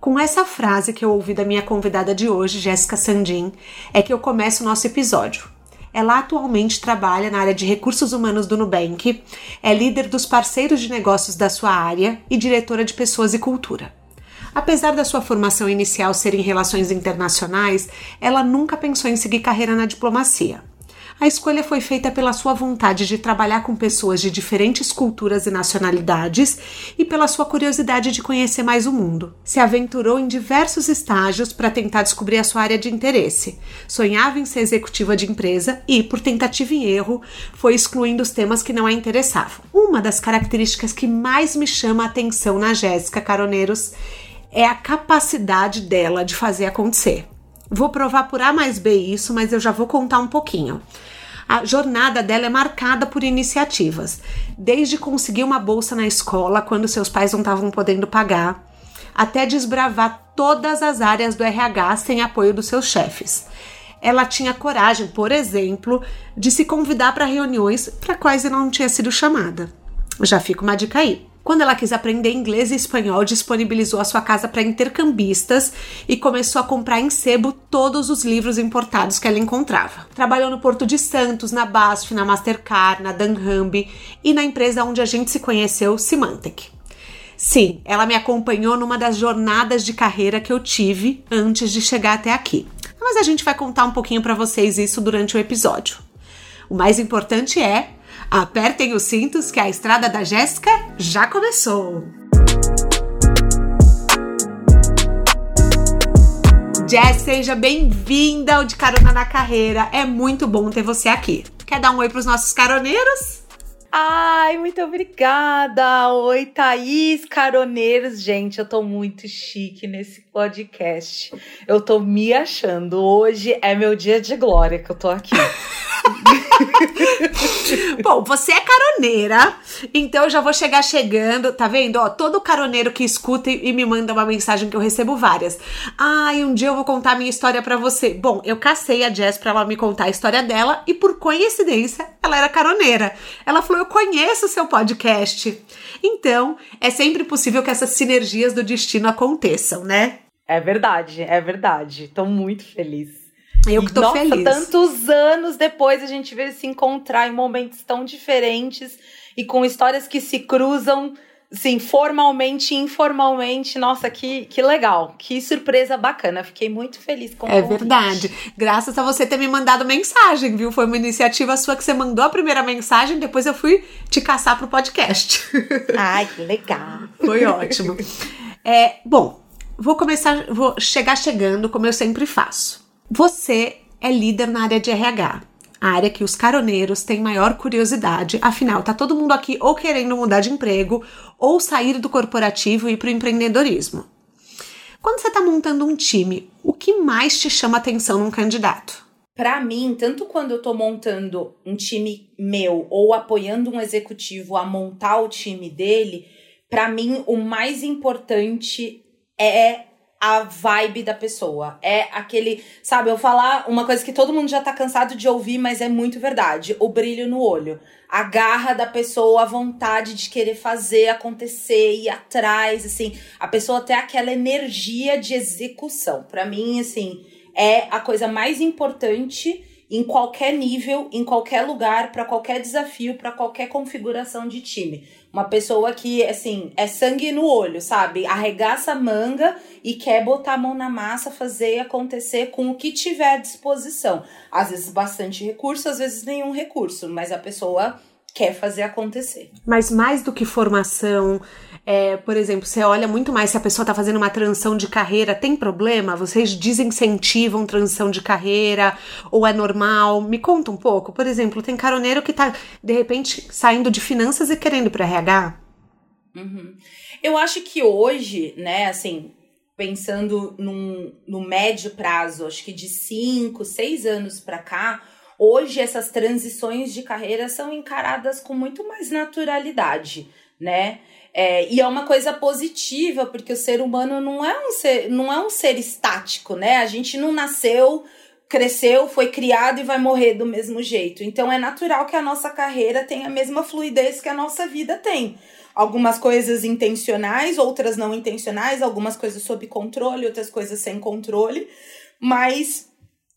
Com essa frase que eu ouvi da minha convidada de hoje, Jéssica Sandin, é que eu começo o nosso episódio. Ela atualmente trabalha na área de recursos humanos do Nubank, é líder dos parceiros de negócios da sua área e diretora de pessoas e cultura. Apesar da sua formação inicial ser em relações internacionais, ela nunca pensou em seguir carreira na diplomacia. A escolha foi feita pela sua vontade de trabalhar com pessoas de diferentes culturas e nacionalidades e pela sua curiosidade de conhecer mais o mundo. Se aventurou em diversos estágios para tentar descobrir a sua área de interesse. Sonhava em ser executiva de empresa e, por tentativa e erro, foi excluindo os temas que não a interessavam. Uma das características que mais me chama a atenção na Jéssica Caroneiros é a capacidade dela de fazer acontecer. Vou provar por A mais B isso, mas eu já vou contar um pouquinho. A jornada dela é marcada por iniciativas, desde conseguir uma bolsa na escola quando seus pais não estavam podendo pagar, até desbravar todas as áreas do RH sem apoio dos seus chefes. Ela tinha coragem, por exemplo, de se convidar para reuniões para quais ela não tinha sido chamada. Já fica uma dica aí. Quando ela quis aprender inglês e espanhol, disponibilizou a sua casa para intercambistas e começou a comprar em sebo todos os livros importados que ela encontrava. Trabalhou no Porto de Santos, na BASF, na Mastercard, na Danhambi e na empresa onde a gente se conheceu, Symantec. Sim, ela me acompanhou numa das jornadas de carreira que eu tive antes de chegar até aqui. Mas a gente vai contar um pouquinho para vocês isso durante o episódio. O mais importante é Apertem os cintos que a estrada da Jéssica já começou. Jess, seja bem-vinda ao De Carona na Carreira. É muito bom ter você aqui. Quer dar um oi para os nossos caroneiros? Ai, muito obrigada! Oi, Thaís, caroneiros. Gente, eu tô muito chique nesse podcast. Eu tô me achando. Hoje é meu dia de glória que eu tô aqui. Bom, você é caroneira, então eu já vou chegar chegando, tá vendo? Ó, todo caroneiro que escuta e me manda uma mensagem que eu recebo várias. Ai, um dia eu vou contar a minha história para você. Bom, eu cacei a Jess pra ela me contar a história dela e por coincidência, ela era caroneira. Ela falou: "Eu conheço o seu podcast". Então, é sempre possível que essas sinergias do destino aconteçam, né? É verdade, é verdade. Tô muito feliz. Eu que tô Nossa, feliz. tantos anos depois a gente veio se encontrar em momentos tão diferentes e com histórias que se cruzam, sim, formalmente e informalmente. Nossa, que, que legal, que surpresa bacana. Fiquei muito feliz com É verdade. Graças a você ter me mandado mensagem, viu? Foi uma iniciativa sua que você mandou a primeira mensagem, depois eu fui te caçar pro podcast. Ai, que legal. Foi ótimo. É, bom, vou começar, vou chegar chegando, como eu sempre faço. Você é líder na área de RH, a área que os caroneiros têm maior curiosidade, afinal, tá todo mundo aqui ou querendo mudar de emprego ou sair do corporativo e ir para o empreendedorismo. Quando você está montando um time, o que mais te chama atenção num candidato? Para mim, tanto quando eu tô montando um time meu ou apoiando um executivo a montar o time dele, para mim o mais importante é a vibe da pessoa. É aquele, sabe, eu falar uma coisa que todo mundo já tá cansado de ouvir, mas é muito verdade. O brilho no olho. A garra da pessoa, a vontade de querer fazer acontecer, ir atrás, assim. A pessoa ter aquela energia de execução. Para mim, assim, é a coisa mais importante em qualquer nível, em qualquer lugar, para qualquer desafio, para qualquer configuração de time. Uma pessoa que, assim, é sangue no olho, sabe? Arregaça a manga e quer botar a mão na massa, fazer acontecer com o que tiver à disposição. Às vezes bastante recurso, às vezes nenhum recurso, mas a pessoa quer fazer acontecer. Mas mais do que formação, é, por exemplo, você olha muito mais se a pessoa está fazendo uma transição de carreira, tem problema? Vocês desincentivam transição de carreira ou é normal? Me conta um pouco. Por exemplo, tem caroneiro que está de repente saindo de finanças e querendo para RH. Uhum. Eu acho que hoje, né, assim, pensando num, no médio prazo, acho que de cinco, seis anos para cá, hoje essas transições de carreira são encaradas com muito mais naturalidade, né? É, e é uma coisa positiva, porque o ser humano não é um ser, não é um ser estático, né? A gente não nasceu, cresceu, foi criado e vai morrer do mesmo jeito. Então é natural que a nossa carreira tenha a mesma fluidez que a nossa vida tem. Algumas coisas intencionais, outras não intencionais, algumas coisas sob controle, outras coisas sem controle, mas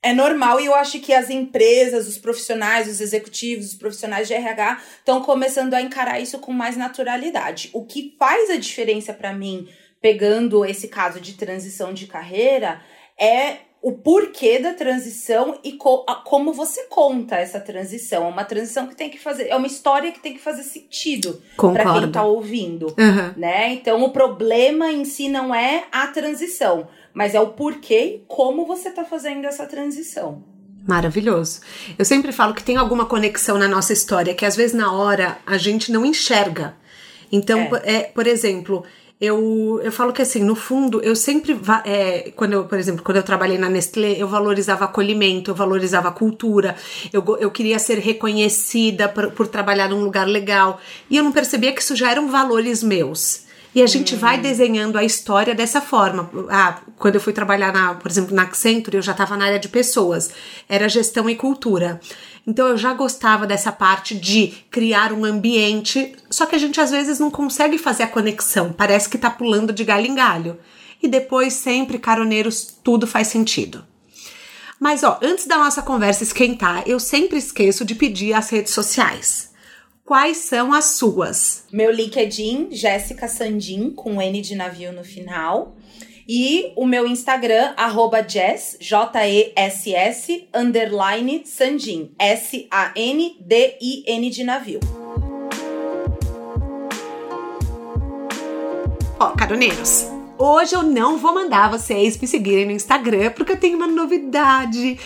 é normal e eu acho que as empresas, os profissionais, os executivos, os profissionais de RH estão começando a encarar isso com mais naturalidade. O que faz a diferença para mim, pegando esse caso de transição de carreira, é o porquê da transição e co como você conta essa transição. É uma transição que tem que fazer, é uma história que tem que fazer sentido para quem está ouvindo, uhum. né? Então o problema em si não é a transição mas é o porquê e como você está fazendo essa transição. Maravilhoso. Eu sempre falo que tem alguma conexão na nossa história que às vezes na hora a gente não enxerga. Então, é, é por exemplo, eu, eu falo que assim, no fundo, eu sempre, é, quando eu, por exemplo, quando eu trabalhei na Nestlé, eu valorizava acolhimento, eu valorizava cultura, eu, eu queria ser reconhecida por, por trabalhar num lugar legal. E eu não percebia que isso já eram valores meus. E a gente hum. vai desenhando a história dessa forma. Ah, quando eu fui trabalhar, na, por exemplo, na Accenture, eu já estava na área de pessoas. Era gestão e cultura. Então eu já gostava dessa parte de criar um ambiente, só que a gente às vezes não consegue fazer a conexão, parece que tá pulando de galho em galho. E depois, sempre, caroneiros, tudo faz sentido. Mas ó, antes da nossa conversa esquentar, eu sempre esqueço de pedir as redes sociais. Quais são as suas? Meu LinkedIn, Jéssica Sandin, com N de navio no final. E o meu Instagram, arroba Jess, J-E-S-S, underline Sandin, S-A-N-D-I-N de navio. Ó, oh, caroneiros, hoje eu não vou mandar vocês me seguirem no Instagram porque eu tenho uma novidade.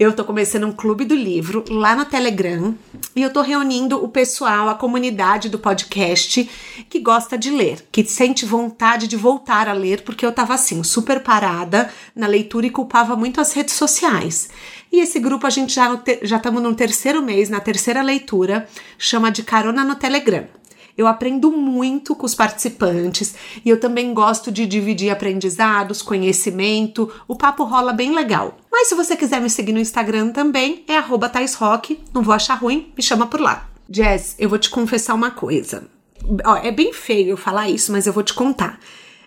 Eu tô começando um clube do livro lá no Telegram e eu tô reunindo o pessoal, a comunidade do podcast que gosta de ler, que sente vontade de voltar a ler, porque eu tava assim, super parada na leitura e culpava muito as redes sociais. E esse grupo a gente já já estamos no terceiro mês, na terceira leitura, chama de Carona no Telegram. Eu aprendo muito com os participantes e eu também gosto de dividir aprendizados, conhecimento. O papo rola bem legal. Mas se você quiser me seguir no Instagram também, é @taisrock. Não vou achar ruim, me chama por lá. Jess, eu vou te confessar uma coisa. Ó, é bem feio eu falar isso, mas eu vou te contar.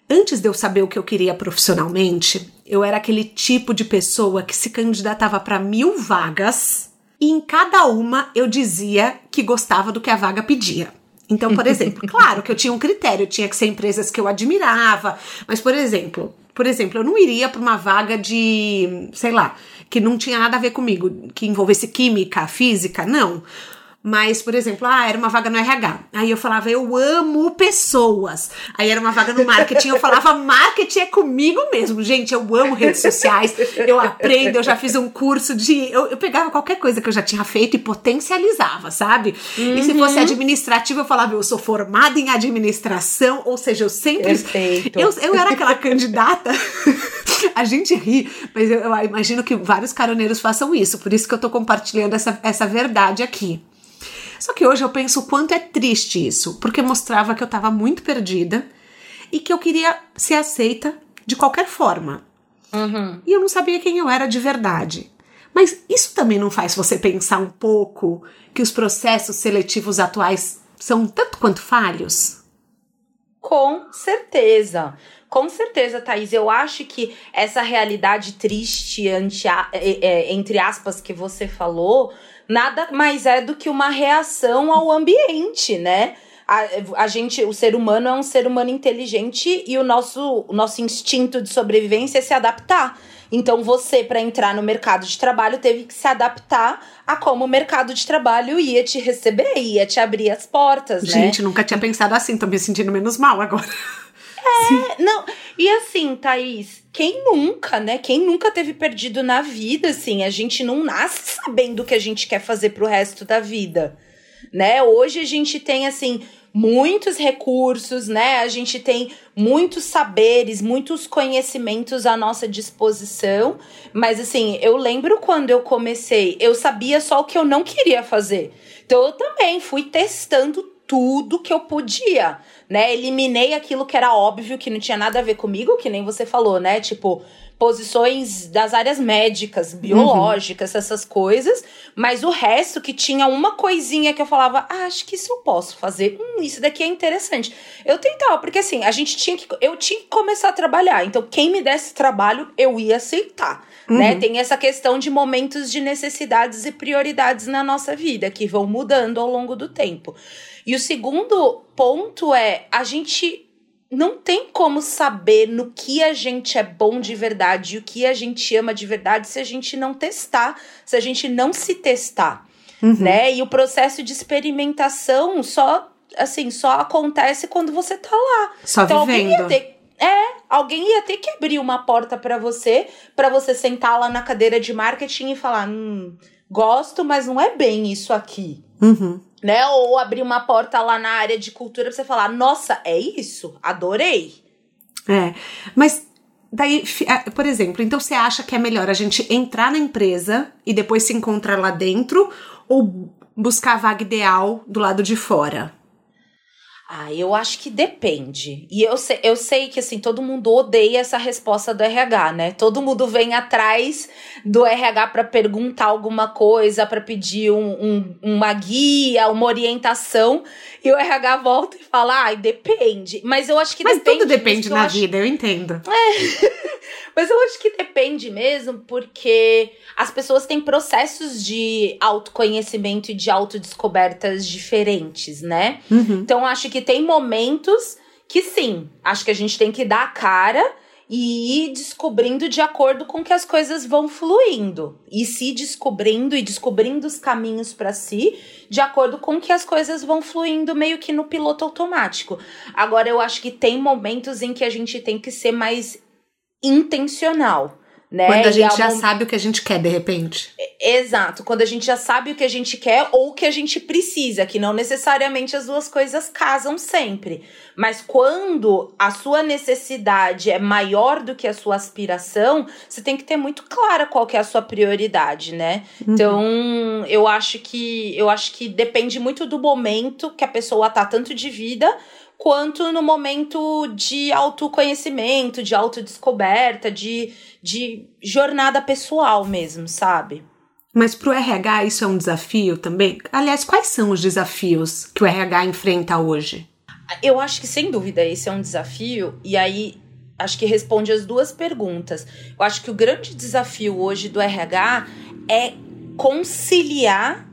Antes de eu saber o que eu queria profissionalmente, eu era aquele tipo de pessoa que se candidatava para mil vagas e em cada uma eu dizia que gostava do que a vaga pedia. Então, por exemplo, claro que eu tinha um critério, tinha que ser empresas que eu admirava, mas, por exemplo, por exemplo, eu não iria para uma vaga de, sei lá, que não tinha nada a ver comigo, que envolvesse química, física, não. Mas, por exemplo, ah, era uma vaga no RH. Aí eu falava, eu amo pessoas. Aí era uma vaga no marketing, eu falava, marketing é comigo mesmo. Gente, eu amo redes sociais, eu aprendo, eu já fiz um curso de. Eu, eu pegava qualquer coisa que eu já tinha feito e potencializava, sabe? Uhum. E se fosse uhum. administrativo, eu falava, eu sou formada em administração, ou seja, eu sempre. Perfeito. Eu, eu era aquela candidata. A gente ri, mas eu, eu imagino que vários caroneiros façam isso, por isso que eu tô compartilhando essa, essa verdade aqui. Só que hoje eu penso o quanto é triste isso, porque mostrava que eu estava muito perdida e que eu queria ser aceita de qualquer forma. Uhum. E eu não sabia quem eu era de verdade. Mas isso também não faz você pensar um pouco que os processos seletivos atuais são tanto quanto falhos? Com certeza. Com certeza, Thaís. Eu acho que essa realidade triste, é, é, entre aspas, que você falou, nada mais é do que uma reação ao ambiente, né? A, a gente, o ser humano é um ser humano inteligente e o nosso, o nosso instinto de sobrevivência é se adaptar. Então você, para entrar no mercado de trabalho, teve que se adaptar a como o mercado de trabalho ia te receber, ia te abrir as portas, né? Gente, nunca tinha pensado assim, tô me sentindo menos mal agora. É, não. E assim, Thaís, quem nunca, né? Quem nunca teve perdido na vida, assim? A gente não nasce sabendo o que a gente quer fazer pro resto da vida. né? Hoje a gente tem assim muitos recursos, né? A gente tem muitos saberes, muitos conhecimentos à nossa disposição. Mas assim, eu lembro quando eu comecei, eu sabia só o que eu não queria fazer. Então eu também fui testando tudo que eu podia, né? Eliminei aquilo que era óbvio que não tinha nada a ver comigo, que nem você falou, né? Tipo, posições das áreas médicas, biológicas, uhum. essas coisas, mas o resto que tinha uma coisinha que eu falava, ah, acho que isso eu posso fazer. Hum, isso daqui é interessante. Eu tentava, porque assim, a gente tinha que eu tinha que começar a trabalhar. Então, quem me desse trabalho, eu ia aceitar? Uhum. né? Tem essa questão de momentos de necessidades e prioridades na nossa vida que vão mudando ao longo do tempo. E o segundo ponto é a gente não tem como saber no que a gente é bom de verdade e o que a gente ama de verdade se a gente não testar, se a gente não se testar, uhum. né? E o processo de experimentação só assim, só acontece quando você tá lá. Só então, vivendo. Alguém ia ter, é, alguém ia ter que abrir uma porta para você, para você sentar lá na cadeira de marketing e falar, hum, gosto, mas não é bem isso aqui. Uhum né? Ou abrir uma porta lá na área de cultura pra você falar, nossa, é isso, adorei. É, mas daí, por exemplo, então você acha que é melhor a gente entrar na empresa e depois se encontrar lá dentro ou buscar a vaga ideal do lado de fora? Ah, eu acho que depende. E eu sei, eu sei que assim, todo mundo odeia essa resposta do RH, né? Todo mundo vem atrás do RH para perguntar alguma coisa, para pedir um, um, uma guia, uma orientação, e o RH volta e fala: ai, depende. Mas eu acho que Mas depende. Mas tudo depende na vida, eu entendo. É. Mas eu acho que depende mesmo, porque as pessoas têm processos de autoconhecimento e de autodescobertas diferentes, né? Uhum. Então, acho que tem momentos que sim, acho que a gente tem que dar a cara e ir descobrindo de acordo com que as coisas vão fluindo e se descobrindo e descobrindo os caminhos para si de acordo com que as coisas vão fluindo meio que no piloto automático. Agora eu acho que tem momentos em que a gente tem que ser mais intencional. Né? Quando a gente já sabe o que a gente quer, de repente. Exato, quando a gente já sabe o que a gente quer ou o que a gente precisa, que não necessariamente as duas coisas casam sempre. Mas quando a sua necessidade é maior do que a sua aspiração, você tem que ter muito clara qual que é a sua prioridade, né? Uhum. Então, eu acho que eu acho que depende muito do momento que a pessoa tá tanto de vida quanto no momento de autoconhecimento, de autodescoberta, de, de jornada pessoal mesmo, sabe? Mas para o RH isso é um desafio também? Aliás, quais são os desafios que o RH enfrenta hoje? Eu acho que sem dúvida esse é um desafio, e aí acho que responde as duas perguntas. Eu acho que o grande desafio hoje do RH é conciliar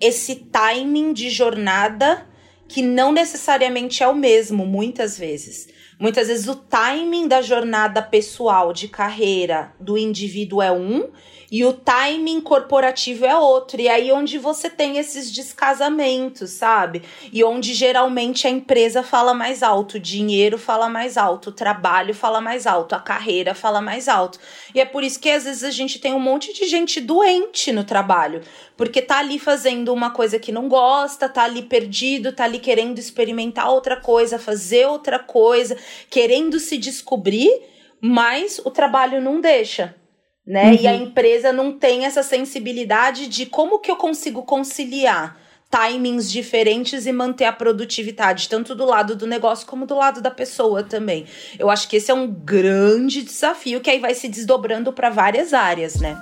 esse timing de jornada que não necessariamente é o mesmo, muitas vezes. Muitas vezes o timing da jornada pessoal de carreira do indivíduo é um e o timing corporativo é outro. E aí onde você tem esses descasamentos, sabe? E onde geralmente a empresa fala mais alto, o dinheiro fala mais alto, o trabalho fala mais alto, a carreira fala mais alto. E é por isso que às vezes a gente tem um monte de gente doente no trabalho, porque tá ali fazendo uma coisa que não gosta, tá ali perdido, tá ali querendo experimentar outra coisa, fazer outra coisa, querendo se descobrir, mas o trabalho não deixa né? Uhum. E a uhum. empresa não tem essa sensibilidade de como que eu consigo conciliar timings diferentes e manter a produtividade, tanto do lado do negócio como do lado da pessoa também. Eu acho que esse é um grande desafio que aí vai se desdobrando para várias áreas, né?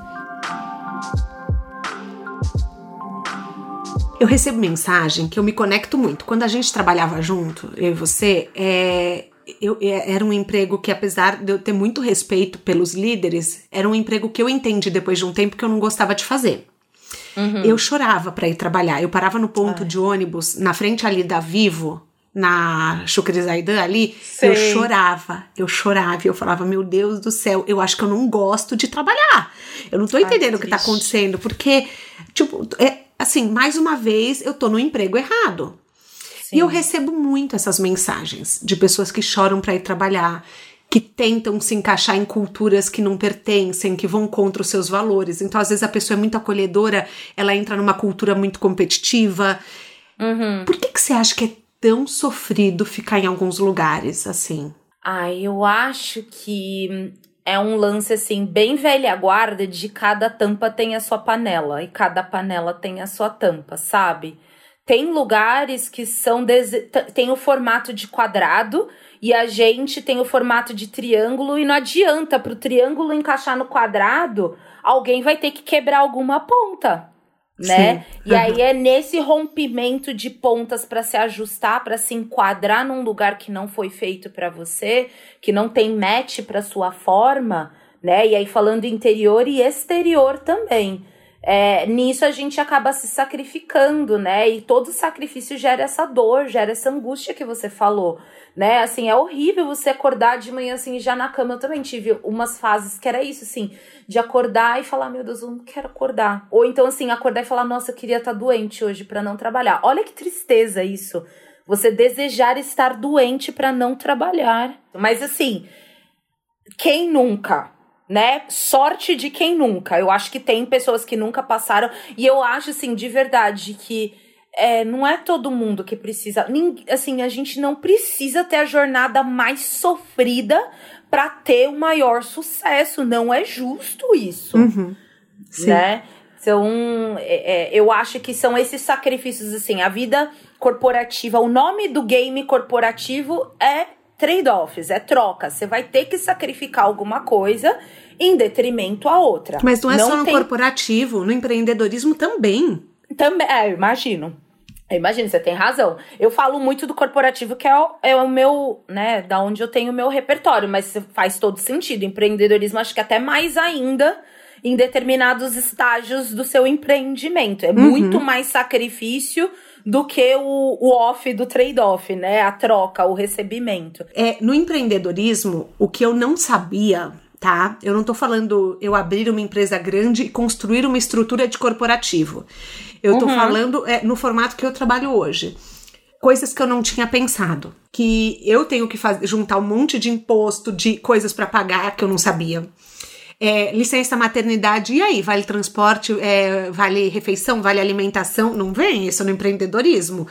Eu recebo mensagem que eu me conecto muito. Quando a gente trabalhava junto, eu e você, é, eu, é, era um emprego que, apesar de eu ter muito respeito pelos líderes, era um emprego que eu entendi depois de um tempo que eu não gostava de fazer. Uhum. Eu chorava para ir trabalhar. Eu parava no ponto Ai. de ônibus, na frente ali da Vivo, na Chucrizaidan ali, Sei. eu chorava, eu chorava, eu falava, meu Deus do céu, eu acho que eu não gosto de trabalhar. Eu não tô entendendo Ai, o que tá acontecendo, porque, tipo, é, assim, mais uma vez eu tô no emprego errado. Sim. E eu recebo muito essas mensagens de pessoas que choram para ir trabalhar, que tentam se encaixar em culturas que não pertencem, que vão contra os seus valores. Então, às vezes, a pessoa é muito acolhedora, ela entra numa cultura muito competitiva. Uhum. Por que, que você acha que é tão sofrido ficar em alguns lugares assim? Ah, eu acho que é um lance assim, bem velha guarda de cada tampa tem a sua panela e cada panela tem a sua tampa, sabe? Tem lugares que são tem o formato de quadrado e a gente tem o formato de triângulo e não adianta para o triângulo encaixar no quadrado, alguém vai ter que quebrar alguma ponta, né? Sim. E aí é nesse rompimento de pontas para se ajustar, para se enquadrar num lugar que não foi feito para você, que não tem match para sua forma, né? E aí falando interior e exterior também é, nisso a gente acaba se sacrificando, né? E todo sacrifício gera essa dor, gera essa angústia que você falou, né? Assim, é horrível você acordar de manhã assim, já na cama. Eu também tive umas fases que era isso, assim, de acordar e falar, meu Deus, eu não quero acordar. Ou então, assim, acordar e falar, nossa, eu queria estar tá doente hoje para não trabalhar. Olha que tristeza isso. Você desejar estar doente para não trabalhar. Mas assim, quem nunca? Né? Sorte de quem nunca. Eu acho que tem pessoas que nunca passaram. E eu acho, assim, de verdade, que é, não é todo mundo que precisa. Assim, a gente não precisa ter a jornada mais sofrida para ter o maior sucesso. Não é justo isso. Uhum. Né? Então, é, é, eu acho que são esses sacrifícios, assim, a vida corporativa, o nome do game corporativo é trade-offs, é troca. Você vai ter que sacrificar alguma coisa em detrimento a outra. Mas não é não só no tem... corporativo, no empreendedorismo também. Também, é, eu imagino. Eu imagino, você tem razão. Eu falo muito do corporativo, que é o, é o meu, né, da onde eu tenho o meu repertório, mas faz todo sentido. Empreendedorismo, acho que até mais ainda em determinados estágios do seu empreendimento. É uhum. muito mais sacrifício do que o, o off do trade-off, né? A troca, o recebimento. É, no empreendedorismo, o que eu não sabia tá? Eu não tô falando eu abrir uma empresa grande e construir uma estrutura de corporativo. Eu tô uhum. falando é, no formato que eu trabalho hoje. Coisas que eu não tinha pensado. Que eu tenho que fazer, juntar um monte de imposto, de coisas para pagar que eu não sabia é, licença maternidade, e aí? Vale transporte, é, vale refeição, vale alimentação? Não vem isso no empreendedorismo.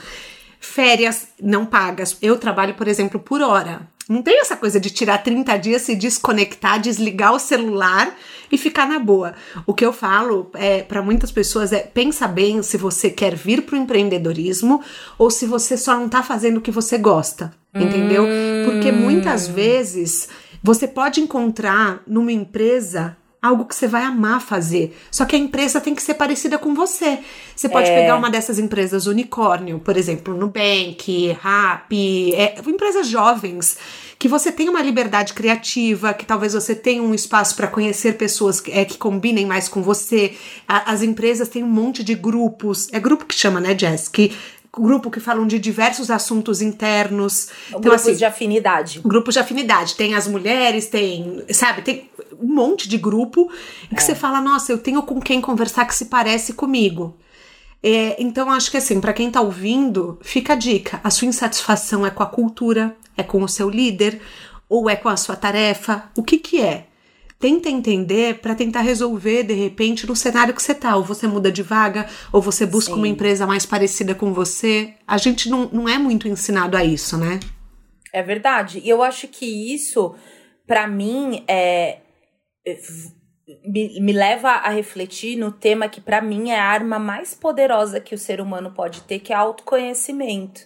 Férias não pagas. Eu trabalho, por exemplo, por hora. Não tem essa coisa de tirar 30 dias, se desconectar, desligar o celular e ficar na boa. O que eu falo é para muitas pessoas é pensa bem se você quer vir para o empreendedorismo ou se você só não está fazendo o que você gosta, entendeu? Porque muitas hum. vezes você pode encontrar numa empresa algo que você vai amar fazer. Só que a empresa tem que ser parecida com você. Você pode é. pegar uma dessas empresas unicórnio, por exemplo, Nubank, Rappi, é, empresas jovens, que você tem uma liberdade criativa, que talvez você tenha um espaço para conhecer pessoas que, é, que combinem mais com você. A, as empresas têm um monte de grupos, é grupo que chama, né, Jess? Que grupo que falam de diversos assuntos internos. Então, grupos assim, de afinidade. Grupos de afinidade. Tem as mulheres, tem, sabe, tem um monte de grupo que é. você fala, nossa, eu tenho com quem conversar que se parece comigo. É, então, acho que assim, para quem tá ouvindo, fica a dica. A sua insatisfação é com a cultura, é com o seu líder, ou é com a sua tarefa? O que que é? Tenta entender para tentar resolver de repente no cenário que você tá. Ou você muda de vaga, ou você busca Sim. uma empresa mais parecida com você. A gente não, não é muito ensinado a isso, né? É verdade. E eu acho que isso, para mim, é. Me, me leva a refletir no tema que para mim é a arma mais poderosa que o ser humano pode ter, que é autoconhecimento,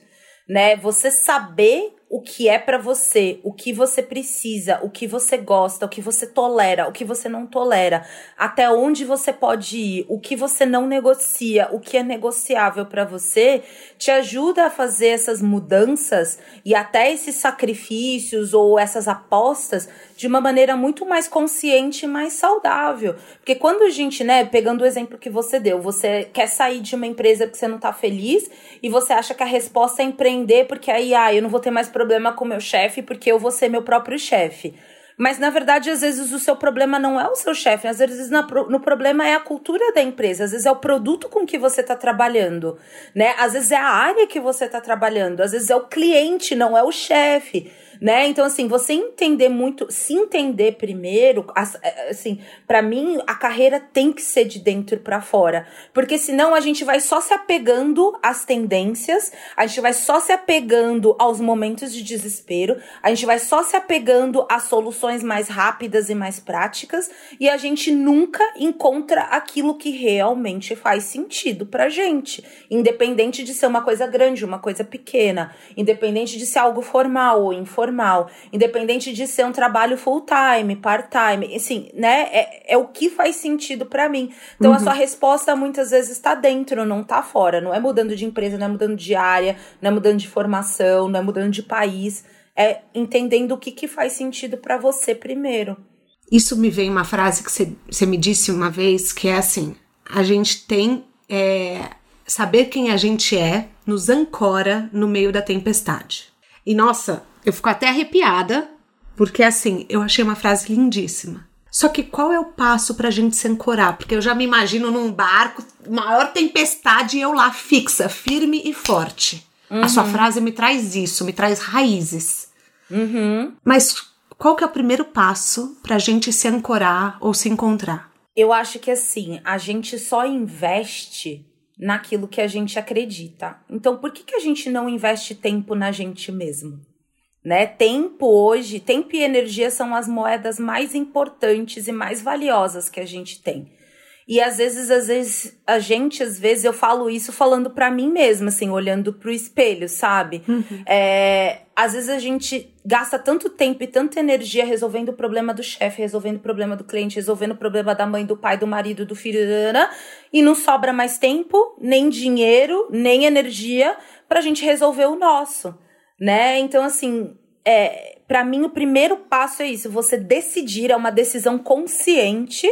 né? Você saber o que é para você, o que você precisa, o que você gosta, o que você tolera, o que você não tolera, até onde você pode ir, o que você não negocia, o que é negociável para você, te ajuda a fazer essas mudanças e até esses sacrifícios ou essas apostas de uma maneira muito mais consciente e mais saudável. Porque quando a gente, né, pegando o exemplo que você deu, você quer sair de uma empresa que você não tá feliz e você acha que a resposta é empreender porque aí, ah, eu não vou ter mais problema com meu chefe porque eu vou ser meu próprio chefe. Mas na verdade, às vezes o seu problema não é o seu chefe, às vezes no problema é a cultura da empresa, às vezes é o produto com que você está trabalhando, né? Às vezes é a área que você está trabalhando, às vezes é o cliente, não é o chefe né? Então, assim, você entender muito, se entender primeiro, é, assim, para mim, a carreira tem que ser de dentro para fora, porque senão a gente vai só se apegando às tendências, a gente vai só se apegando aos momentos de desespero, a gente vai só se apegando às soluções mais rápidas e mais práticas, e a gente nunca encontra aquilo que realmente faz sentido pra gente, independente de ser uma coisa grande, uma coisa pequena, independente de ser algo formal ou informal formal, independente de ser um trabalho full time, part time, assim, né? É, é o que faz sentido para mim. Então uhum. a sua resposta muitas vezes está dentro, não está fora. Não é mudando de empresa, não é mudando de área, não é mudando de formação, não é mudando de país. É entendendo o que, que faz sentido para você primeiro. Isso me vem uma frase que você me disse uma vez, que é assim: a gente tem. É, saber quem a gente é nos ancora no meio da tempestade. E nossa, eu fico até arrepiada, porque assim, eu achei uma frase lindíssima. Só que qual é o passo pra gente se ancorar? Porque eu já me imagino num barco, maior tempestade e eu lá fixa, firme e forte. Uhum. A sua uhum. frase me traz isso, me traz raízes. Uhum. Mas qual que é o primeiro passo pra gente se ancorar ou se encontrar? Eu acho que assim, a gente só investe naquilo que a gente acredita. Então, por que, que a gente não investe tempo na gente mesmo? Né? Tempo hoje, tempo e energia são as moedas mais importantes e mais valiosas que a gente tem. E às vezes, às vezes, a gente, às vezes, eu falo isso falando para mim mesma, assim, olhando pro espelho, sabe? Uhum. É, às vezes a gente gasta tanto tempo e tanta energia resolvendo o problema do chefe, resolvendo o problema do cliente, resolvendo o problema da mãe, do pai, do marido, do filho, e não sobra mais tempo, nem dinheiro, nem energia pra gente resolver o nosso né? Então, assim, é, para mim o primeiro passo é isso, você decidir, é uma decisão consciente,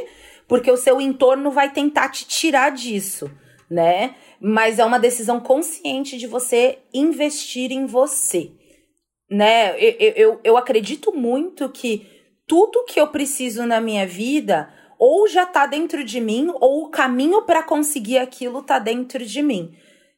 porque o seu entorno vai tentar te tirar disso, né? Mas é uma decisão consciente de você investir em você, né? Eu, eu, eu acredito muito que tudo que eu preciso na minha vida ou já tá dentro de mim, ou o caminho para conseguir aquilo tá dentro de mim.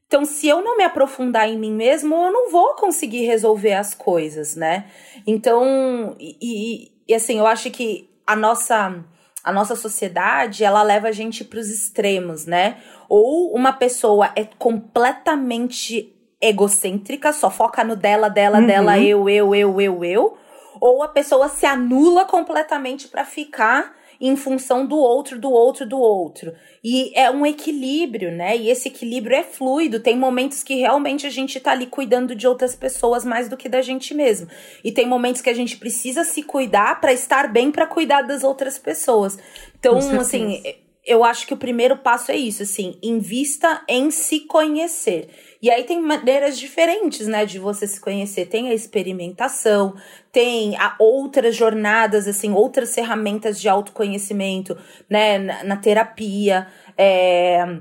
Então, se eu não me aprofundar em mim mesmo, eu não vou conseguir resolver as coisas, né? Então, e, e assim, eu acho que a nossa a nossa sociedade, ela leva a gente para os extremos, né? Ou uma pessoa é completamente egocêntrica, só foca no dela, dela, uhum. dela, eu, eu, eu, eu, eu, ou a pessoa se anula completamente para ficar em função do outro, do outro, do outro. E é um equilíbrio, né? E esse equilíbrio é fluido. Tem momentos que realmente a gente tá ali cuidando de outras pessoas mais do que da gente mesmo. E tem momentos que a gente precisa se cuidar para estar bem para cuidar das outras pessoas. Então, assim, eu acho que o primeiro passo é isso, assim, invista em se conhecer. E aí tem maneiras diferentes, né, de você se conhecer. Tem a experimentação, tem a outras jornadas, assim, outras ferramentas de autoconhecimento, né, na, na terapia. É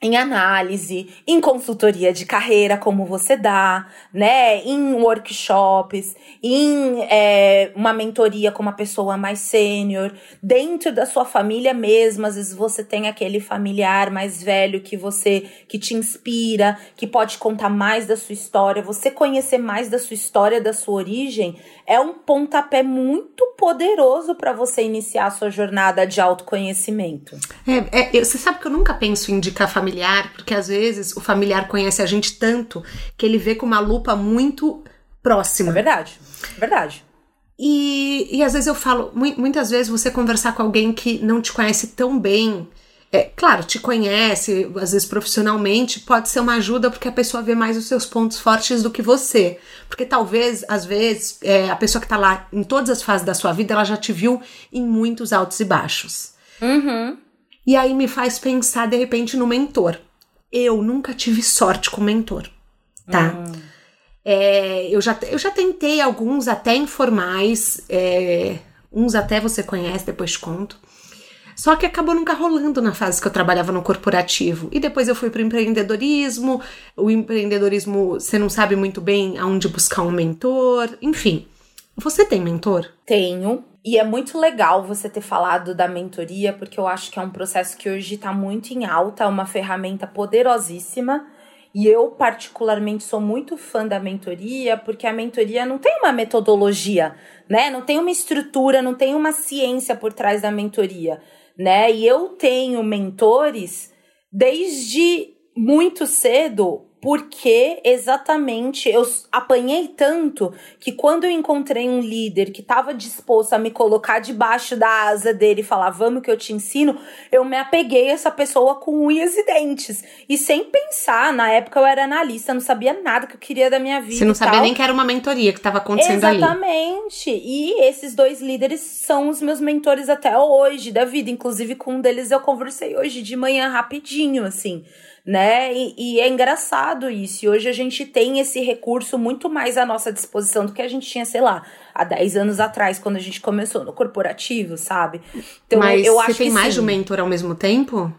em análise, em consultoria de carreira, como você dá, né? Em workshops, em é, uma mentoria com uma pessoa mais sênior, dentro da sua família mesmo. Às vezes você tem aquele familiar mais velho que você que te inspira, que pode contar mais da sua história. Você conhecer mais da sua história, da sua origem, é um pontapé muito poderoso para você iniciar a sua jornada de autoconhecimento. É, é, você sabe que eu nunca penso em indicar família familiar, porque às vezes o familiar conhece a gente tanto que ele vê com uma lupa muito próxima. É verdade, é verdade. E, e às vezes eu falo, muitas vezes você conversar com alguém que não te conhece tão bem, é, claro, te conhece, às vezes profissionalmente, pode ser uma ajuda porque a pessoa vê mais os seus pontos fortes do que você. Porque talvez, às vezes, é, a pessoa que tá lá em todas as fases da sua vida, ela já te viu em muitos altos e baixos. Uhum. E aí me faz pensar, de repente, no mentor. Eu nunca tive sorte com mentor, tá? Hum. É, eu, já, eu já tentei alguns até informais, é, uns até você conhece, depois te conto. Só que acabou nunca rolando na fase que eu trabalhava no corporativo. E depois eu fui para o empreendedorismo. O empreendedorismo, você não sabe muito bem aonde buscar um mentor. Enfim, você tem mentor? Tenho. E é muito legal você ter falado da mentoria, porque eu acho que é um processo que hoje está muito em alta, é uma ferramenta poderosíssima. E eu, particularmente, sou muito fã da mentoria, porque a mentoria não tem uma metodologia, né? Não tem uma estrutura, não tem uma ciência por trás da mentoria, né? E eu tenho mentores desde muito cedo porque exatamente eu apanhei tanto que quando eu encontrei um líder que estava disposto a me colocar debaixo da asa dele e falar, vamos que eu te ensino, eu me apeguei a essa pessoa com unhas e dentes. E sem pensar, na época eu era analista, não sabia nada que eu queria da minha vida. Você não sabia nem que era uma mentoria que estava acontecendo Exatamente. ali. Exatamente. E esses dois líderes são os meus mentores até hoje da vida. Inclusive, com um deles eu conversei hoje de manhã rapidinho, assim né? E, e, é engraçado isso. E hoje a gente tem esse recurso muito mais à nossa disposição do que a gente tinha, sei lá, há 10 anos atrás, quando a gente começou no corporativo, sabe? Então Mas eu você acho tem que mais sim. de um mentor ao mesmo tempo?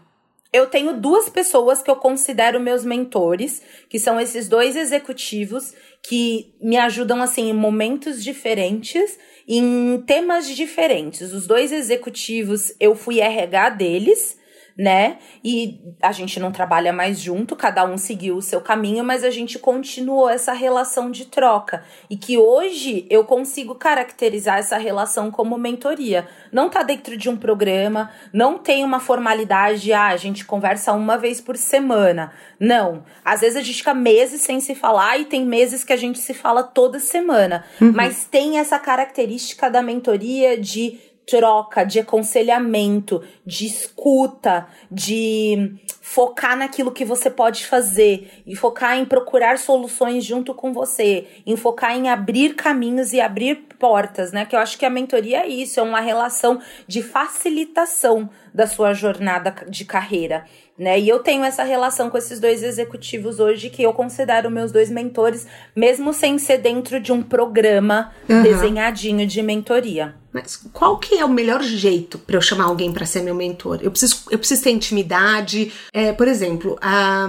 Eu tenho duas pessoas que eu considero meus mentores, que são esses dois executivos que me ajudam assim em momentos diferentes, em temas diferentes. Os dois executivos, eu fui RH deles né? E a gente não trabalha mais junto, cada um seguiu o seu caminho, mas a gente continuou essa relação de troca. E que hoje eu consigo caracterizar essa relação como mentoria. Não tá dentro de um programa, não tem uma formalidade, ah, a gente conversa uma vez por semana. Não. Às vezes a gente fica meses sem se falar e tem meses que a gente se fala toda semana. Uhum. Mas tem essa característica da mentoria de troca, de aconselhamento, de escuta, de focar naquilo que você pode fazer e focar em procurar soluções junto com você, em focar em abrir caminhos e abrir portas, né? Que eu acho que a mentoria é isso, é uma relação de facilitação da sua jornada de carreira né? E eu tenho essa relação com esses dois executivos hoje que eu considero meus dois mentores, mesmo sem ser dentro de um programa uhum. desenhadinho de mentoria. Mas qual que é o melhor jeito para eu chamar alguém para ser meu mentor? Eu preciso, eu preciso ter intimidade. É, por exemplo, a,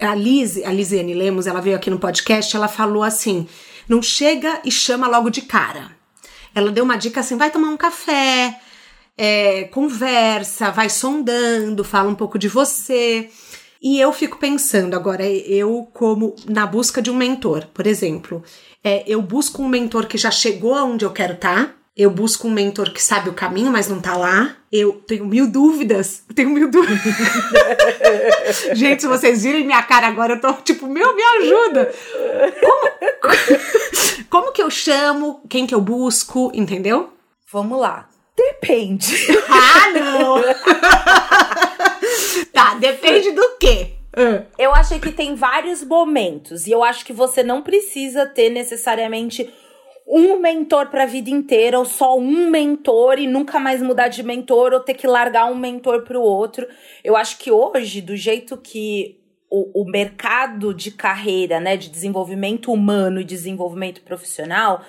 a Liz, a Lisiane Lemos, ela veio aqui no podcast, ela falou assim: não chega e chama logo de cara. Ela deu uma dica assim: vai tomar um café, é, conversa, vai sondando, fala um pouco de você. E eu fico pensando agora, eu como na busca de um mentor, por exemplo, é, eu busco um mentor que já chegou aonde eu quero estar, tá, eu busco um mentor que sabe o caminho, mas não tá lá. Eu tenho mil dúvidas. Tenho mil dúvidas. Gente, se vocês virem minha cara agora, eu tô tipo, meu, me ajuda. Como, como que eu chamo? Quem que eu busco? Entendeu? Vamos lá. Depende. Ah, não! tá, depende do quê? Ah. Eu acho que tem vários momentos. E eu acho que você não precisa ter necessariamente um mentor para a vida inteira, ou só um mentor e nunca mais mudar de mentor, ou ter que largar um mentor para o outro. Eu acho que hoje, do jeito que o, o mercado de carreira, né, de desenvolvimento humano e desenvolvimento profissional,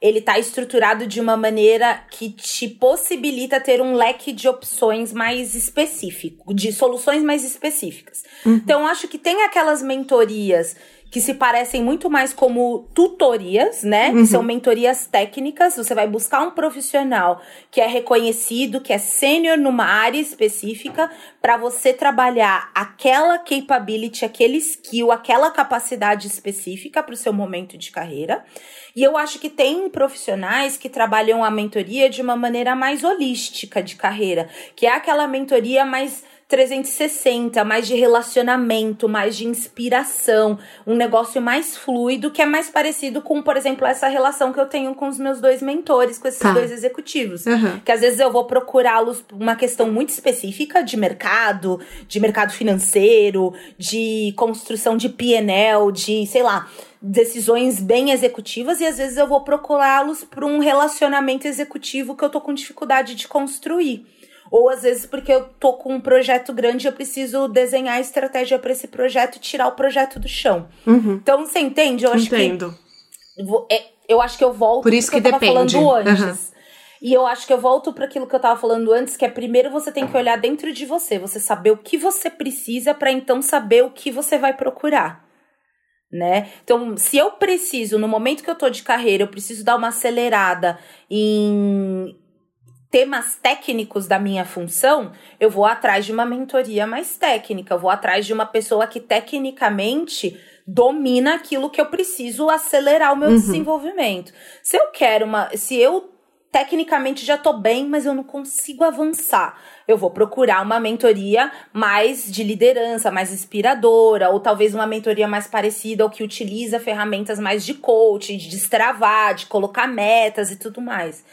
ele está estruturado de uma maneira que te possibilita ter um leque de opções mais específico, de soluções mais específicas. Uhum. Então, acho que tem aquelas mentorias que se parecem muito mais como tutorias, né? Uhum. Que são mentorias técnicas. Você vai buscar um profissional que é reconhecido, que é sênior numa área específica, para você trabalhar aquela capability, aquele skill, aquela capacidade específica para o seu momento de carreira. E eu acho que tem profissionais que trabalham a mentoria de uma maneira mais holística de carreira, que é aquela mentoria mais 360, mais de relacionamento, mais de inspiração, um negócio mais fluido, que é mais parecido com, por exemplo, essa relação que eu tenho com os meus dois mentores, com esses tá. dois executivos. Uhum. Que às vezes eu vou procurá-los por uma questão muito específica de mercado, de mercado financeiro, de construção de PNL, de, sei lá, decisões bem executivas e às vezes eu vou procurá-los por um relacionamento executivo que eu tô com dificuldade de construir. Ou às vezes porque eu tô com um projeto grande, eu preciso desenhar a estratégia para esse projeto e tirar o projeto do chão. Uhum. Então, você entende? Eu acho Entendo. que. É, eu acho que eu volto Por isso que, que eu depende. falando antes. Uhum. E eu acho que eu volto para aquilo que eu tava falando antes, que é primeiro você tem que olhar dentro de você, você saber o que você precisa para então saber o que você vai procurar. Né? Então, se eu preciso, no momento que eu tô de carreira, eu preciso dar uma acelerada em temas técnicos da minha função, eu vou atrás de uma mentoria mais técnica, eu vou atrás de uma pessoa que tecnicamente domina aquilo que eu preciso acelerar o meu uhum. desenvolvimento. Se eu quero uma, se eu tecnicamente já tô bem, mas eu não consigo avançar. Eu vou procurar uma mentoria mais de liderança, mais inspiradora, ou talvez uma mentoria mais parecida ao que utiliza ferramentas mais de coaching, de destravar, de colocar metas e tudo mais.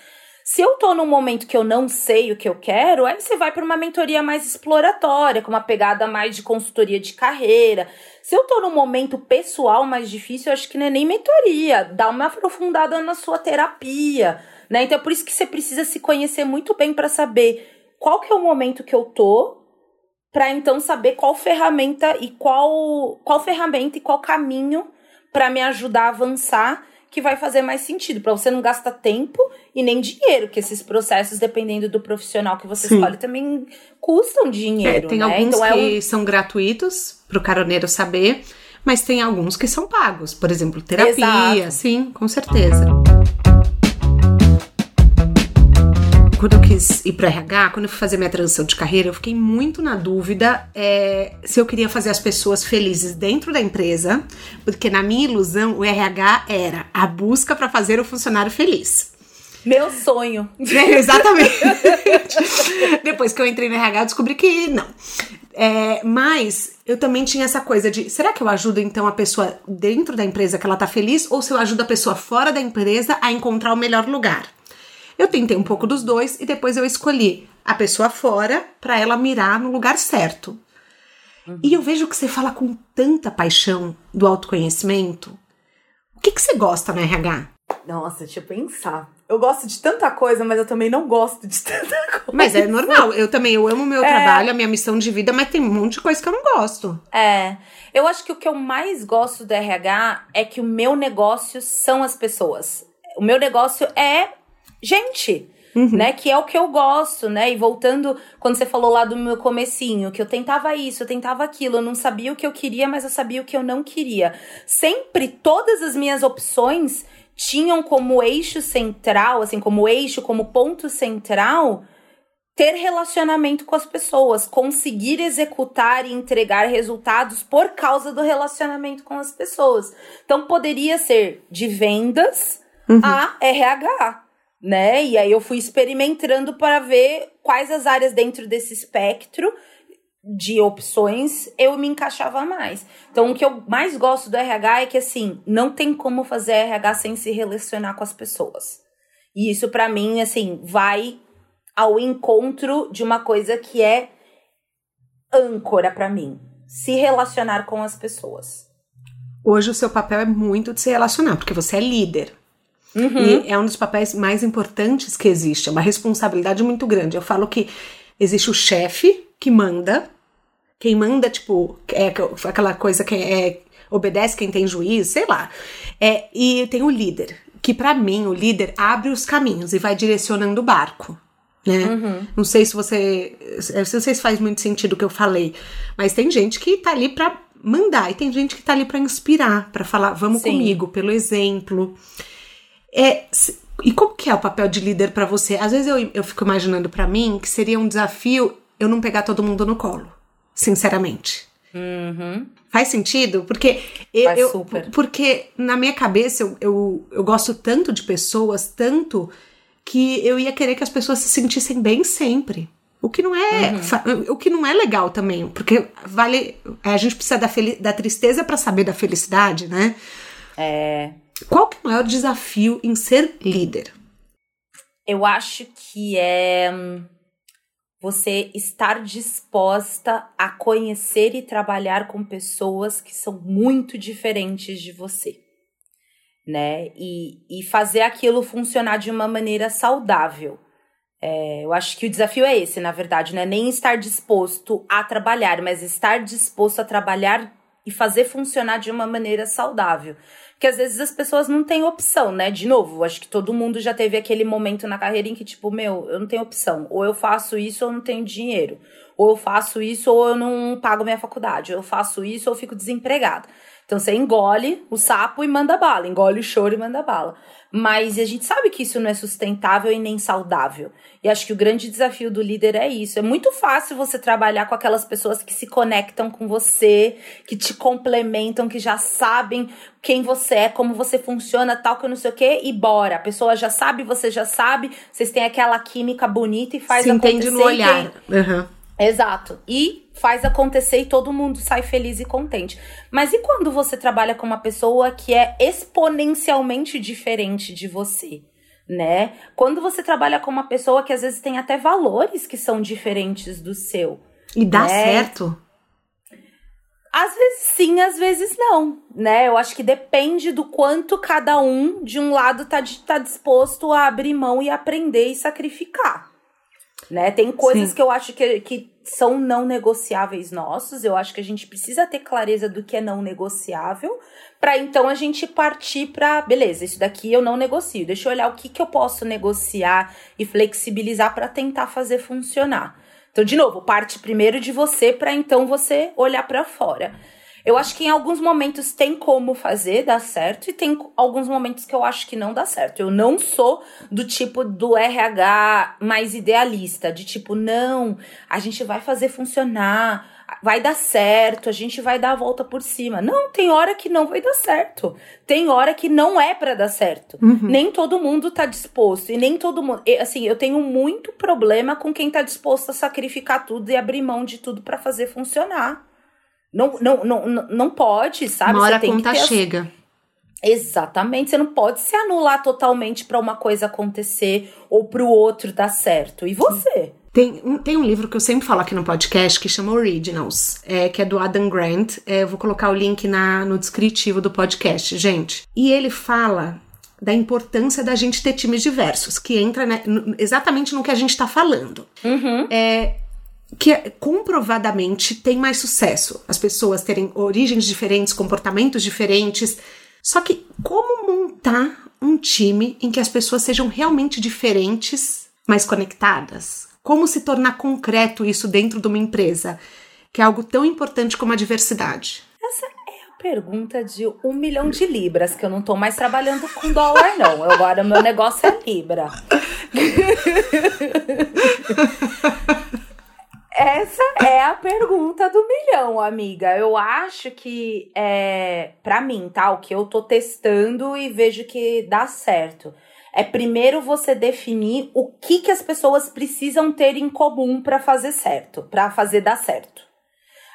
Se eu tô num momento que eu não sei o que eu quero, aí você vai para uma mentoria mais exploratória, com uma pegada mais de consultoria de carreira. Se eu tô num momento pessoal mais difícil, eu acho que não é nem mentoria, dá uma aprofundada na sua terapia, né? Então é por isso que você precisa se conhecer muito bem para saber qual que é o momento que eu tô, para então saber qual ferramenta e qual qual ferramenta e qual caminho para me ajudar a avançar que vai fazer mais sentido, para você não gastar tempo e nem dinheiro, que esses processos, dependendo do profissional que você Sim. escolhe, também custam dinheiro. É, tem né? alguns então, que é um... são gratuitos para o caroneiro saber, mas tem alguns que são pagos, por exemplo, terapia, Exato. sim, com certeza quando eu quis ir para RH, quando eu fui fazer minha transição de carreira, eu fiquei muito na dúvida é, se eu queria fazer as pessoas felizes dentro da empresa, porque na minha ilusão o RH era a busca para fazer o funcionário feliz. Meu sonho. É, exatamente. Depois que eu entrei no RH, eu descobri que não. É, mas eu também tinha essa coisa de: será que eu ajudo então a pessoa dentro da empresa que ela tá feliz ou se eu ajudo a pessoa fora da empresa a encontrar o melhor lugar? Eu tentei um pouco dos dois e depois eu escolhi a pessoa fora para ela mirar no lugar certo. Uhum. E eu vejo que você fala com tanta paixão do autoconhecimento. O que, que você gosta no RH? Nossa, deixa eu pensar. Eu gosto de tanta coisa, mas eu também não gosto de tanta coisa. Mas é normal. Eu também eu amo o meu é. trabalho, a minha missão de vida, mas tem um monte de coisa que eu não gosto. É. Eu acho que o que eu mais gosto do RH é que o meu negócio são as pessoas. O meu negócio é gente. Uhum. Né, que é o que eu gosto, né? E voltando, quando você falou lá do meu comecinho, que eu tentava isso, eu tentava aquilo, eu não sabia o que eu queria, mas eu sabia o que eu não queria. Sempre todas as minhas opções tinham como eixo central, assim, como eixo, como ponto central, ter relacionamento com as pessoas, conseguir executar e entregar resultados por causa do relacionamento com as pessoas. Então poderia ser de vendas uhum. a RH né? E aí eu fui experimentando para ver quais as áreas dentro desse espectro de opções eu me encaixava mais. Então, o que eu mais gosto do RH é que, assim, não tem como fazer RH sem se relacionar com as pessoas. E isso, para mim, assim, vai ao encontro de uma coisa que é âncora para mim: se relacionar com as pessoas. Hoje, o seu papel é muito de se relacionar, porque você é líder. Uhum. E é um dos papéis mais importantes que existe, é uma responsabilidade muito grande. Eu falo que existe o chefe que manda, quem manda, tipo, é aquela coisa que é, obedece quem tem juízo, sei lá. É, e tem o líder, que para mim o líder abre os caminhos e vai direcionando o barco. Né? Uhum. Não sei se você. Não sei se faz muito sentido o que eu falei, mas tem gente que tá ali para mandar e tem gente que tá ali para inspirar, para falar, vamos Sim. comigo, pelo exemplo. É, e como que é o papel de líder para você? Às vezes eu, eu fico imaginando para mim que seria um desafio eu não pegar todo mundo no colo, sinceramente. Uhum. Faz sentido? Porque eu, eu, porque na minha cabeça eu, eu, eu gosto tanto de pessoas, tanto que eu ia querer que as pessoas se sentissem bem sempre. O que não é, uhum. o que não é legal também, porque vale, a gente precisa da, da tristeza para saber da felicidade, né? É. Qual que é o maior desafio em ser líder? Eu acho que é hum, você estar disposta a conhecer e trabalhar com pessoas que são muito diferentes de você, né? E, e fazer aquilo funcionar de uma maneira saudável. É, eu acho que o desafio é esse, na verdade, não é nem estar disposto a trabalhar, mas estar disposto a trabalhar e fazer funcionar de uma maneira saudável. Porque às vezes as pessoas não têm opção, né? De novo, acho que todo mundo já teve aquele momento na carreira em que, tipo, meu, eu não tenho opção. Ou eu faço isso ou eu não tenho dinheiro. Ou eu faço isso ou eu não pago minha faculdade. Ou eu faço isso ou eu fico desempregado. Então você engole o sapo e manda bala, engole o choro e manda bala. Mas a gente sabe que isso não é sustentável e nem saudável. E acho que o grande desafio do líder é isso. É muito fácil você trabalhar com aquelas pessoas que se conectam com você, que te complementam, que já sabem quem você é, como você funciona, tal, que eu não sei o quê, e bora. A pessoa já sabe, você já sabe, vocês têm aquela química bonita e faz se acontecer. entende no olhar. Uhum. Exato. E faz acontecer e todo mundo sai feliz e contente. Mas e quando você trabalha com uma pessoa que é exponencialmente diferente de você? Né? Quando você trabalha com uma pessoa que às vezes tem até valores que são diferentes do seu. E dá né? certo? Às vezes sim, às vezes não, né? Eu acho que depende do quanto cada um de um lado tá, tá disposto a abrir mão e aprender e sacrificar né? Tem coisas Sim. que eu acho que, que são não negociáveis nossos. Eu acho que a gente precisa ter clareza do que é não negociável, para então a gente partir para, beleza, isso daqui eu não negocio. Deixa eu olhar o que, que eu posso negociar e flexibilizar para tentar fazer funcionar. Então, de novo, parte primeiro de você para então você olhar para fora. Eu acho que em alguns momentos tem como fazer dar certo e tem alguns momentos que eu acho que não dá certo. Eu não sou do tipo do RH mais idealista, de tipo, não, a gente vai fazer funcionar, vai dar certo, a gente vai dar a volta por cima. Não, tem hora que não vai dar certo. Tem hora que não é para dar certo. Uhum. Nem todo mundo tá disposto e nem todo mundo, assim, eu tenho muito problema com quem tá disposto a sacrificar tudo e abrir mão de tudo para fazer funcionar. Não, não, não, não pode, sabe? Uma hora a conta chega. Exatamente, você não pode se anular totalmente para uma coisa acontecer ou para o outro dar certo. E você? Tem, tem um livro que eu sempre falo aqui no podcast que chama Originals, é, que é do Adam Grant. É, eu vou colocar o link na, no descritivo do podcast, gente. E ele fala da importância da gente ter times diversos, que entra né, exatamente no que a gente está falando. Uhum. É, que comprovadamente tem mais sucesso. As pessoas terem origens diferentes, comportamentos diferentes. Só que como montar um time em que as pessoas sejam realmente diferentes, mas conectadas? Como se tornar concreto isso dentro de uma empresa, que é algo tão importante como a diversidade? Essa é a pergunta de um milhão de libras, que eu não tô mais trabalhando com dólar, não. Agora meu negócio é libra. Essa é a pergunta do milhão, amiga. Eu acho que, é, para mim, tá? O que eu tô testando e vejo que dá certo. É primeiro você definir o que, que as pessoas precisam ter em comum para fazer certo, para fazer dar certo.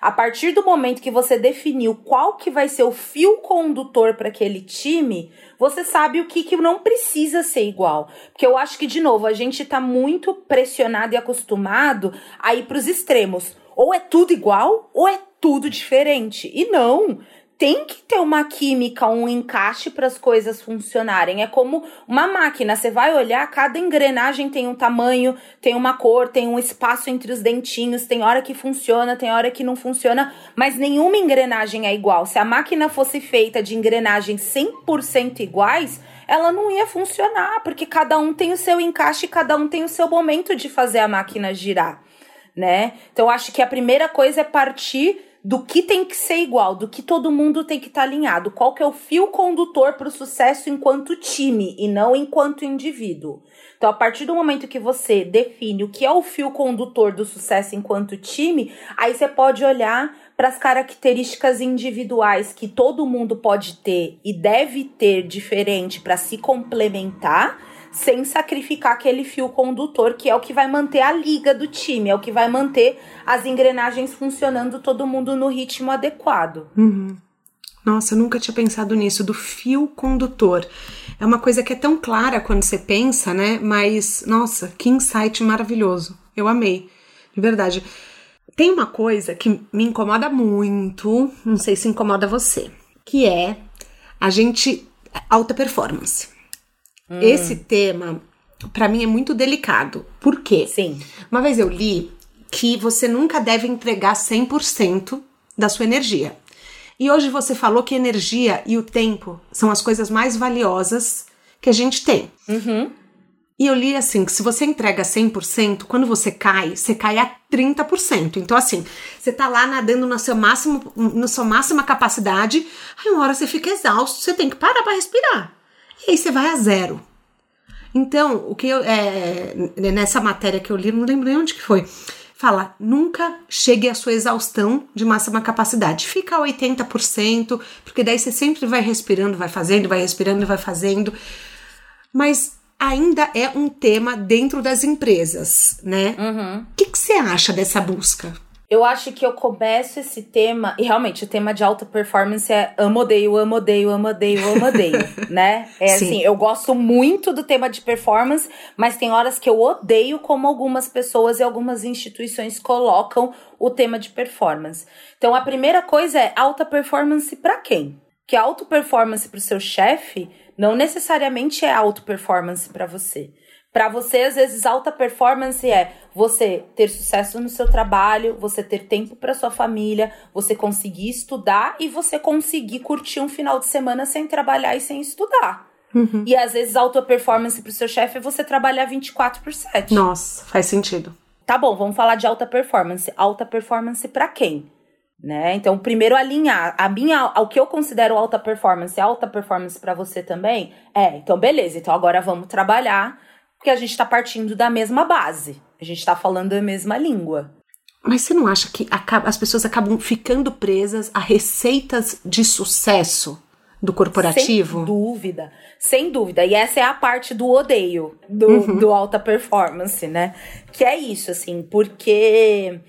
A partir do momento que você definiu qual que vai ser o fio condutor para aquele time, você sabe o que, que não precisa ser igual. Porque eu acho que, de novo, a gente está muito pressionado e acostumado a ir para os extremos. Ou é tudo igual, ou é tudo diferente. E não tem que ter uma química, um encaixe para as coisas funcionarem. É como uma máquina, você vai olhar, cada engrenagem tem um tamanho, tem uma cor, tem um espaço entre os dentinhos, tem hora que funciona, tem hora que não funciona, mas nenhuma engrenagem é igual. Se a máquina fosse feita de engrenagens 100% iguais, ela não ia funcionar, porque cada um tem o seu encaixe, cada um tem o seu momento de fazer a máquina girar, né? Então acho que a primeira coisa é partir do que tem que ser igual, do que todo mundo tem que estar tá alinhado, qual que é o fio condutor para o sucesso enquanto time e não enquanto indivíduo. Então, a partir do momento que você define o que é o fio condutor do sucesso enquanto time, aí você pode olhar para as características individuais que todo mundo pode ter e deve ter diferente para se complementar sem sacrificar aquele fio condutor, que é o que vai manter a liga do time, é o que vai manter as engrenagens funcionando, todo mundo no ritmo adequado. Uhum. Nossa, eu nunca tinha pensado nisso, do fio condutor. É uma coisa que é tão clara quando você pensa, né? Mas, nossa, que insight maravilhoso. Eu amei, de verdade. Tem uma coisa que me incomoda muito, não sei se incomoda você, que é a gente alta performance. Hum. Esse tema, para mim, é muito delicado. Por quê? Sim. Uma vez eu li que você nunca deve entregar 100% da sua energia. E hoje você falou que energia e o tempo são as coisas mais valiosas que a gente tem. Uhum. E eu li assim, que se você entrega 100%, quando você cai, você cai a 30%. Então assim, você tá lá nadando no seu máximo, na sua máxima capacidade, aí uma hora você fica exausto, você tem que parar para respirar. E aí você vai a zero. Então, o que eu. É, nessa matéria que eu li, não lembro nem onde que foi. Fala, nunca chegue à sua exaustão de máxima capacidade. Fica a 80%, porque daí você sempre vai respirando, vai fazendo, vai respirando e vai fazendo. Mas ainda é um tema dentro das empresas, né? O Uhum. que, que você acha dessa busca? Eu acho que eu começo esse tema, e realmente o tema de alta performance é amo, odeio, amo, odeio, amo, odeio, amo, odeio, né? É Sim. assim, eu gosto muito do tema de performance, mas tem horas que eu odeio como algumas pessoas e algumas instituições colocam o tema de performance. Então a primeira coisa é alta performance pra quem? Que alta performance pro seu chefe não necessariamente é alta performance pra você. Pra você, às vezes, alta performance é você ter sucesso no seu trabalho, você ter tempo pra sua família, você conseguir estudar e você conseguir curtir um final de semana sem trabalhar e sem estudar. Uhum. E às vezes, alta performance pro seu chefe é você trabalhar 24 por 7. Nossa, faz sentido. Tá bom, vamos falar de alta performance. Alta performance pra quem? Né? Então, primeiro alinhar a minha, ao que eu considero alta performance, é alta performance pra você também? É, então beleza. Então agora vamos trabalhar, porque a gente tá partindo da mesma base. A gente tá falando a mesma língua. Mas você não acha que acaba- as pessoas acabam ficando presas a receitas de sucesso do corporativo? Sem dúvida. Sem dúvida. E essa é a parte do odeio do, do alta performance, né? Que é isso, assim, porque.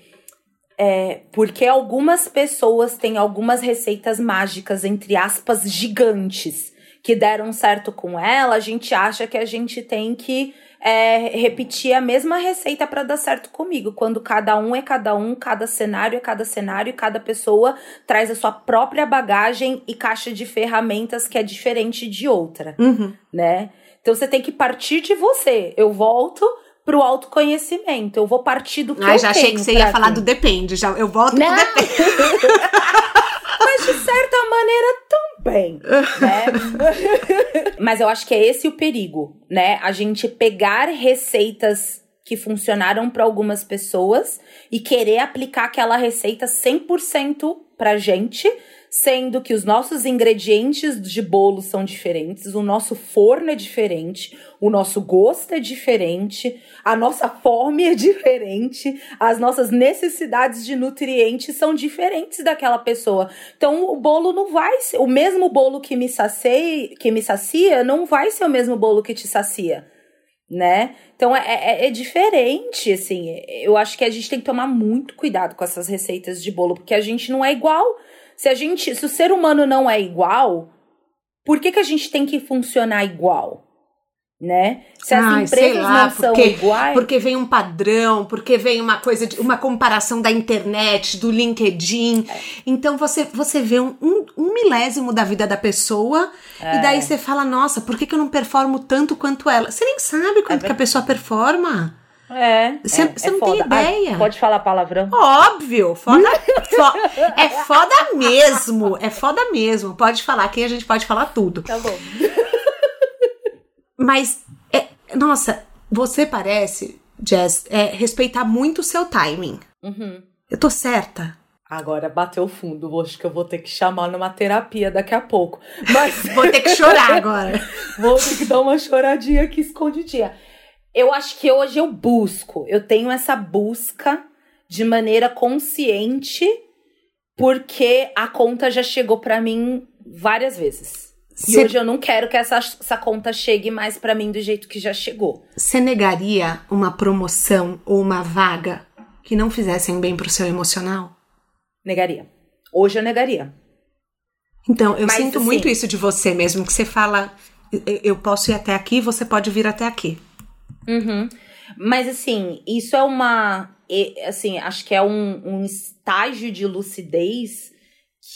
É, porque algumas pessoas têm algumas receitas mágicas, entre aspas, gigantes, que deram certo com ela, a gente acha que a gente tem que é, repetir a mesma receita para dar certo comigo. Quando cada um é cada um, cada cenário é cada cenário, e cada pessoa traz a sua própria bagagem e caixa de ferramentas que é diferente de outra, Uhum. né? Então você tem que partir de você. Eu volto pro autoconhecimento. Eu vou partir do que Ai, eu já achei que você ia falar do depende. Já, eu volto Não. pro depende. Mas de certa maneira também, né? Mas eu acho que é esse o perigo, né? A gente pegar receitas que funcionaram para algumas pessoas e querer aplicar aquela receita 100% pra gente, sendo que os nossos ingredientes de bolo são diferentes, o nosso forno é diferente, o nosso gosto é diferente, a nossa fome é diferente, as nossas necessidades de nutrientes são diferentes daquela pessoa. Então o bolo não vai ser o mesmo bolo que me sacia, que me sacia, não vai ser o mesmo bolo que te sacia, né? Então é, é, é diferente, assim. Eu acho que a gente tem que tomar muito cuidado com essas receitas de bolo, porque a gente não é igual. Se a gente, se o ser humano não é igual, por que, que a gente tem que funcionar igual? Né? Se as Ai, empresas lá, não são porque- iguais. Porque vem um padrão, porque vem uma coisa de uma comparação da internet, do LinkedIn. É. Então você, você vê um, um, um milésimo da vida da pessoa É. e daí você fala, nossa, por que, que eu não performo tanto quanto ela? Você nem sabe quanto que a pessoa performa. É. Você- é, você é não tem foda. Ai, ideia. pode falar palavrão? Óbvio, foda, fo- é foda mesmo, é foda mesmo. Pode falar, aqui a gente pode falar tudo. Tá bom. Mas, é, nossa, você parece, Jess, é, respeitar muito o seu timing. Uhum. Eu tô certa. Agora bateu fundo. Acho que eu vou ter que chamar numa terapia daqui a pouco. Mas Vou ter que chorar agora. Vou ter que dar uma choradinha aqui escondidinha. Eu acho que hoje eu busco, eu tenho essa busca de maneira consciente, porque a conta já chegou pra mim várias vezes. E Cê- hoje eu não quero que essa, essa conta chegue mais pra mim do jeito que já chegou. Você negaria uma promoção ou uma vaga que não fizessem bem pro seu emocional? Negaria. Hoje eu negaria. Então, eu Mas, sinto assim- muito isso de você mesmo, que você fala, "Eu- posso ir até aqui, você pode vir até aqui. Uhum. Mas assim, isso é uma. e- Assim, acho que é um, um estágio de lucidez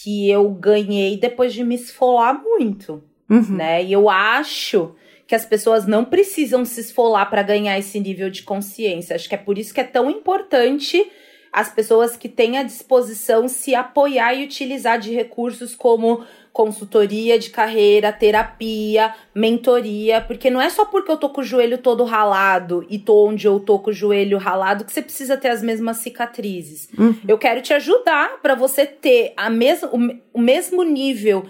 que eu ganhei depois de me esfolar muito, Uhum. né? E eu acho que as pessoas não precisam se esfolar para ganhar esse nível de consciência. Acho que é por isso que é tão importante as pessoas que têm à disposição se apoiar e utilizar de recursos como consultoria de carreira, terapia, mentoria, porque não é só porque eu tô com o joelho todo ralado e tô onde eu tô com o joelho ralado que você precisa ter as mesmas cicatrizes. Uhum. Eu quero te ajudar para você ter a mes o, o mesmo nível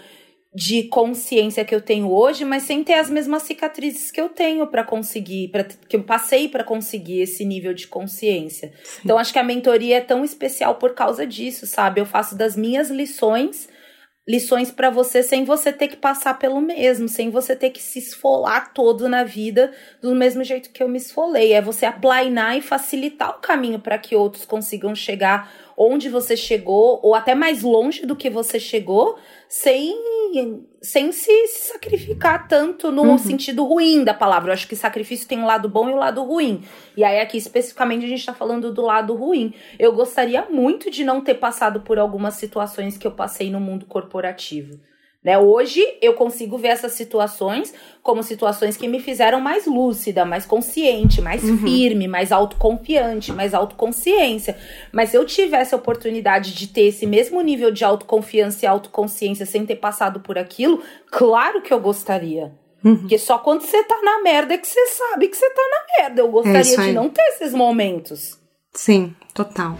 de consciência que eu tenho hoje, mas sem ter as mesmas cicatrizes que eu tenho para conseguir, para que eu passei para conseguir esse nível de consciência. Sim. Então acho que a mentoria é tão especial por causa disso, sabe? Eu faço das minhas lições lições para você sem você ter que passar pelo mesmo, sem você ter que se esfolar todo na vida do mesmo jeito que eu me esfolei. É você aplainar e facilitar o caminho para que outros consigam chegar onde você chegou ou até mais longe do que você chegou, sem, sem se, sacrificar tanto no uhum. sentido ruim da palavra. Eu acho que sacrifício tem um lado bom e um lado ruim. E aí, aqui especificamente, a gente tá falando do lado ruim. Eu gostaria muito de não ter passado por algumas situações que eu passei no mundo corporativo. Né? Hoje eu consigo ver essas situações como situações que me fizeram mais lúcida, mais consciente, mais uhum. firme, mais autoconfiante, mais autoconsciência. Mas se eu tivesse a oportunidade de ter esse mesmo nível de autoconfiança e autoconsciência sem ter passado por aquilo, claro que eu gostaria. Uhum. Porque só quando você tá na merda é que você sabe que você tá na merda. Eu gostaria é de não ter esses momentos. Sim, total.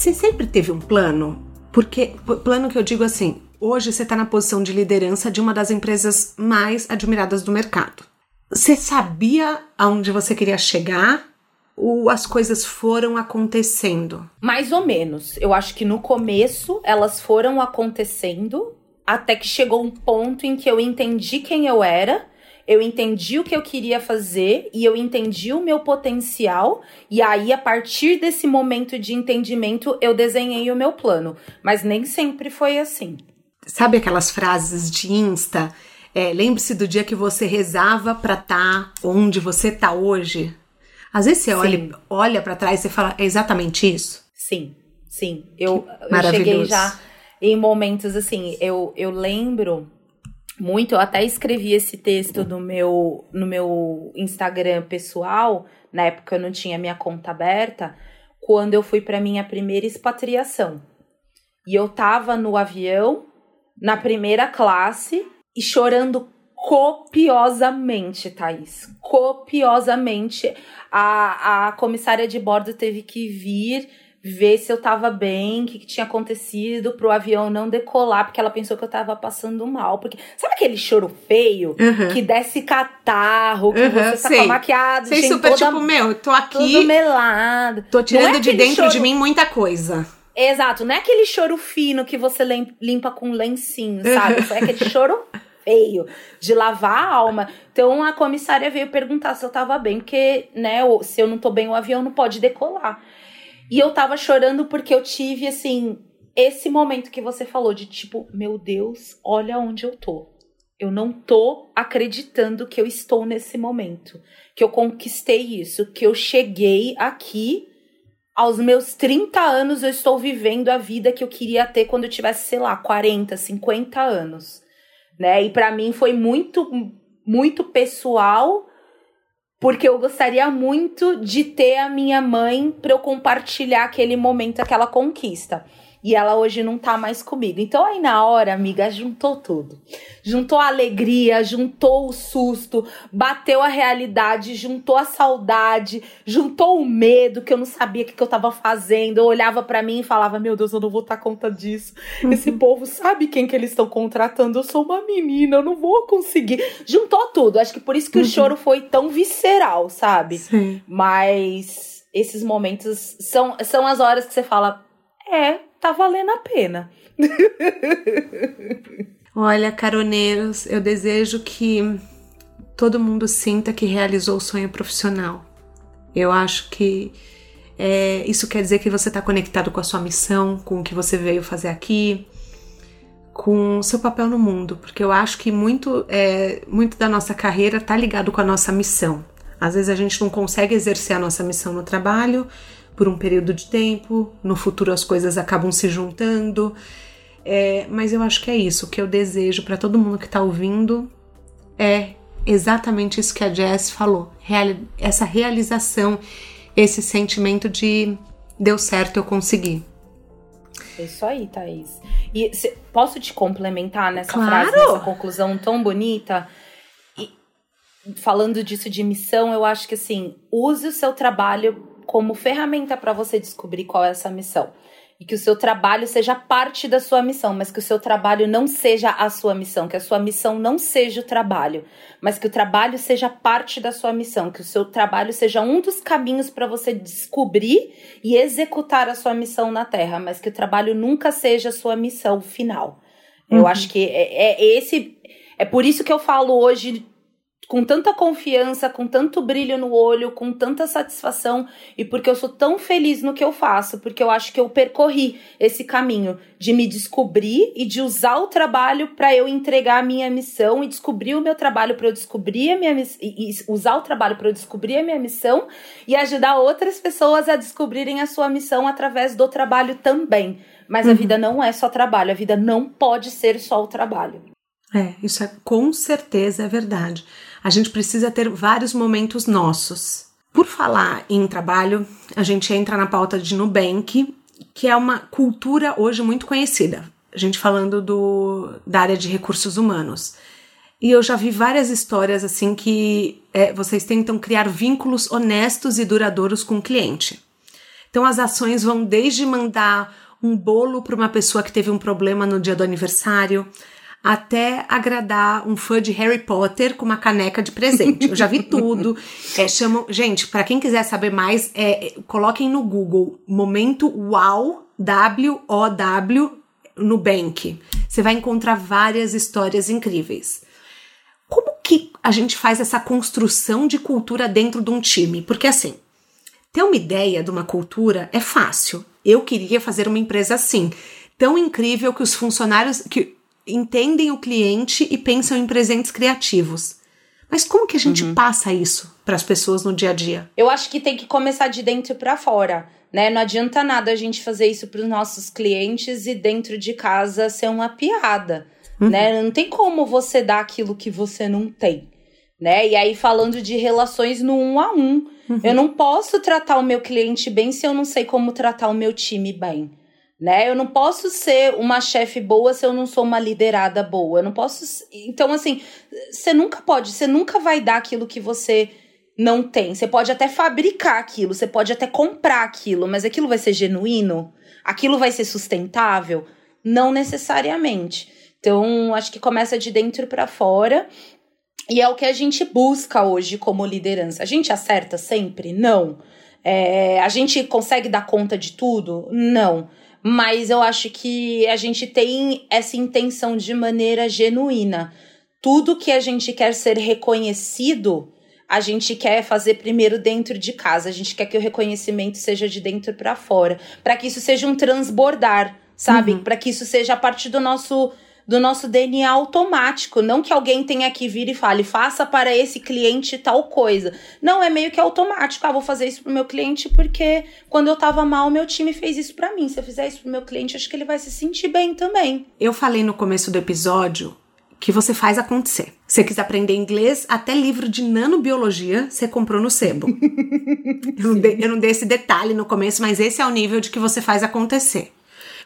Você sempre teve um plano? Porque, plano que eu digo assim, hoje você está na posição de liderança de uma das empresas mais admiradas do mercado. Você sabia aonde você queria chegar? Ou as coisas foram acontecendo? Mais ou menos. Eu acho que no começo elas foram acontecendo até que chegou um ponto em que eu entendi quem eu era eu entendi o que eu queria fazer e eu entendi o meu potencial. E aí, a partir desse momento de entendimento, eu desenhei o meu plano. Mas nem sempre foi assim. Sabe aquelas frases de Insta? É, Lembre-se do dia que você rezava para estar tá onde você tá hoje. Às vezes você olha, olha para trás e fala, é exatamente isso? Sim, sim. Eu, eu cheguei já em momentos assim, eu, eu lembro muito. Eu até escrevi esse texto no meu, no meu Instagram pessoal, na época eu não tinha minha conta aberta, quando eu fui para minha primeira expatriação. E eu tava no avião, na primeira classe, e chorando copiosamente, Thaís. Copiosamente. A, a comissária de bordo teve que vir ver se eu tava bem, o que, que, tinha acontecido pro avião não decolar, porque ela pensou que eu tava passando mal. Porque sabe aquele choro feio uhum. que desce catarro, que uhum, você tá com maquiado, sei super toda, tipo, meu, tô aqui. Tudo melado. Tô tirando é de dentro choro... de mim muita coisa. Exato, não é aquele choro fino que você limpa com lencinho, sabe? É aquele choro feio, de lavar a alma. Então a comissária veio perguntar se eu tava bem, porque, né, se eu não tô bem, o avião não pode decolar. E eu tava chorando porque eu tive, assim, esse momento que você falou de tipo, meu Deus, olha onde eu tô. Eu não tô acreditando que eu estou nesse momento, que eu conquistei isso, que eu cheguei aqui aos meus 30 anos eu estou vivendo a vida que eu queria ter quando eu tivesse, sei lá, 40, 50 anos, né? E para mim foi muito muito pessoal porque eu gostaria muito de ter a minha mãe para eu compartilhar aquele momento, aquela conquista. E ela hoje não tá mais comigo. Então aí na hora, amiga, juntou tudo. Juntou a alegria, juntou o susto, bateu a realidade, juntou a saudade, juntou o medo que eu não sabia o que, que eu tava fazendo. Eu olhava para mim e falava: "Meu Deus, eu não vou dar conta disso. Uhum. Esse povo sabe quem que eles estão contratando. Eu sou uma menina, eu não vou conseguir". Juntou tudo. Acho que por isso que uhum. o choro foi tão visceral, sabe? Sim. Mas esses momentos são, são as horas que você fala: "É, tá valendo a pena. Olha, caroneiros, eu desejo que todo mundo sinta que realizou o sonho profissional. Eu acho que é, isso quer dizer que você está conectado com a sua missão, com o que você veio fazer aqui, com o seu papel no mundo, porque eu acho que muito, é, muito da nossa carreira está ligado com a nossa missão. Às vezes a gente não consegue exercer a nossa missão no trabalho por um período de tempo, no futuro as coisas acabam se juntando. É, mas eu acho que é isso. O que eu desejo para todo mundo que está ouvindo é exatamente isso que a Jess falou: essa realização, esse sentimento de deu certo, eu consegui. É isso aí, Thaís. E cê, posso te complementar nessa claro. frase, nessa conclusão tão bonita? E falando disso de missão, eu acho que assim, use o seu trabalho como ferramenta para você descobrir qual é essa missão. e que o seu trabalho seja parte da sua missão, mas que o seu trabalho não seja a sua missão, que a sua missão não seja o trabalho, mas que o trabalho seja parte da sua missão, que o seu trabalho seja um dos caminhos para você descobrir e executar a sua missão na Terra, mas que o trabalho nunca seja a sua missão final. Uhum. Eu acho que é, é esse. É por isso que eu falo hoje com tanta confiança, com tanto brilho no olho, com tanta satisfação e porque eu sou tão feliz no que eu faço, porque eu acho que eu percorri esse caminho de me descobrir e de usar o trabalho para eu entregar a minha missão e descobrir o meu trabalho para eu descobrir a minha missão e usar o trabalho para eu descobrir a minha missão e ajudar outras pessoas a descobrirem a sua missão através do trabalho também. Mas uhum. a vida não é só trabalho, a vida não pode ser só o trabalho. É, isso é com certeza é verdade a gente precisa ter vários momentos nossos. Por falar em trabalho, a gente entra na pauta de Nubank, que é uma cultura hoje muito conhecida. A gente falando do, da área de recursos humanos. E eu já vi várias histórias assim que é, vocês tentam criar vínculos honestos e duradouros com o cliente. Então as ações vão desde mandar um bolo para uma pessoa que teve um problema no dia do aniversário, até agradar um fã de Harry Potter com uma caneca de presente. Eu já vi tudo. É, chamam, gente, para quem quiser saber mais, é, coloquem no Google Momento Wow, W-O-W, no Bank. Você vai encontrar várias histórias incríveis. Como que a gente faz essa construção de cultura dentro de um time? Porque assim, ter uma ideia de uma cultura é fácil. Eu queria fazer uma empresa assim, tão incrível que os funcionários, que entendem o cliente e pensam em presentes criativos. Mas como que a gente uhum. passa isso para as pessoas no dia a dia? Eu acho que tem que começar de dentro para fora, né? Não adianta nada a gente fazer isso para os nossos clientes e dentro de casa ser uma piada, uhum. né? Não tem como você dar aquilo que você não tem, né? E aí falando de relações no um a um, uhum. eu não posso tratar o meu cliente bem se eu não sei como tratar o meu time bem né? Eu não posso ser uma chefe boa se eu não sou uma liderada boa. Eu não posso. Então, assim, você nunca pode, você nunca vai dar aquilo que você não tem. Você pode até fabricar aquilo, você pode até comprar aquilo, mas aquilo vai ser genuíno? Aquilo vai ser sustentável? Não necessariamente. Então, acho que começa de dentro para fora. E é o que a gente busca hoje como liderança. A gente acerta sempre? Não. É, a gente consegue dar conta de tudo? Não mas eu acho que a gente tem essa intenção de maneira genuína. Tudo que a gente quer ser reconhecido, a gente quer fazer primeiro dentro de casa. A gente quer que o reconhecimento seja de dentro para fora, para que isso seja um transbordar, sabe? Uhum. Para que isso seja a partir do nosso do nosso DNA automático. Não que alguém tenha que vir e fale, faça para esse cliente tal coisa. Não, é meio que automático. Ah, vou fazer isso pro meu cliente porque quando eu tava mal, meu time fez isso para mim. Se eu fizer isso pro meu cliente, acho que ele vai se sentir bem também. Eu falei no começo do episódio que você faz acontecer. Você quis aprender inglês, até livro de nanobiologia você comprou no sebo. eu, não dei, eu não dei esse detalhe no começo, mas esse é o nível de que você faz acontecer.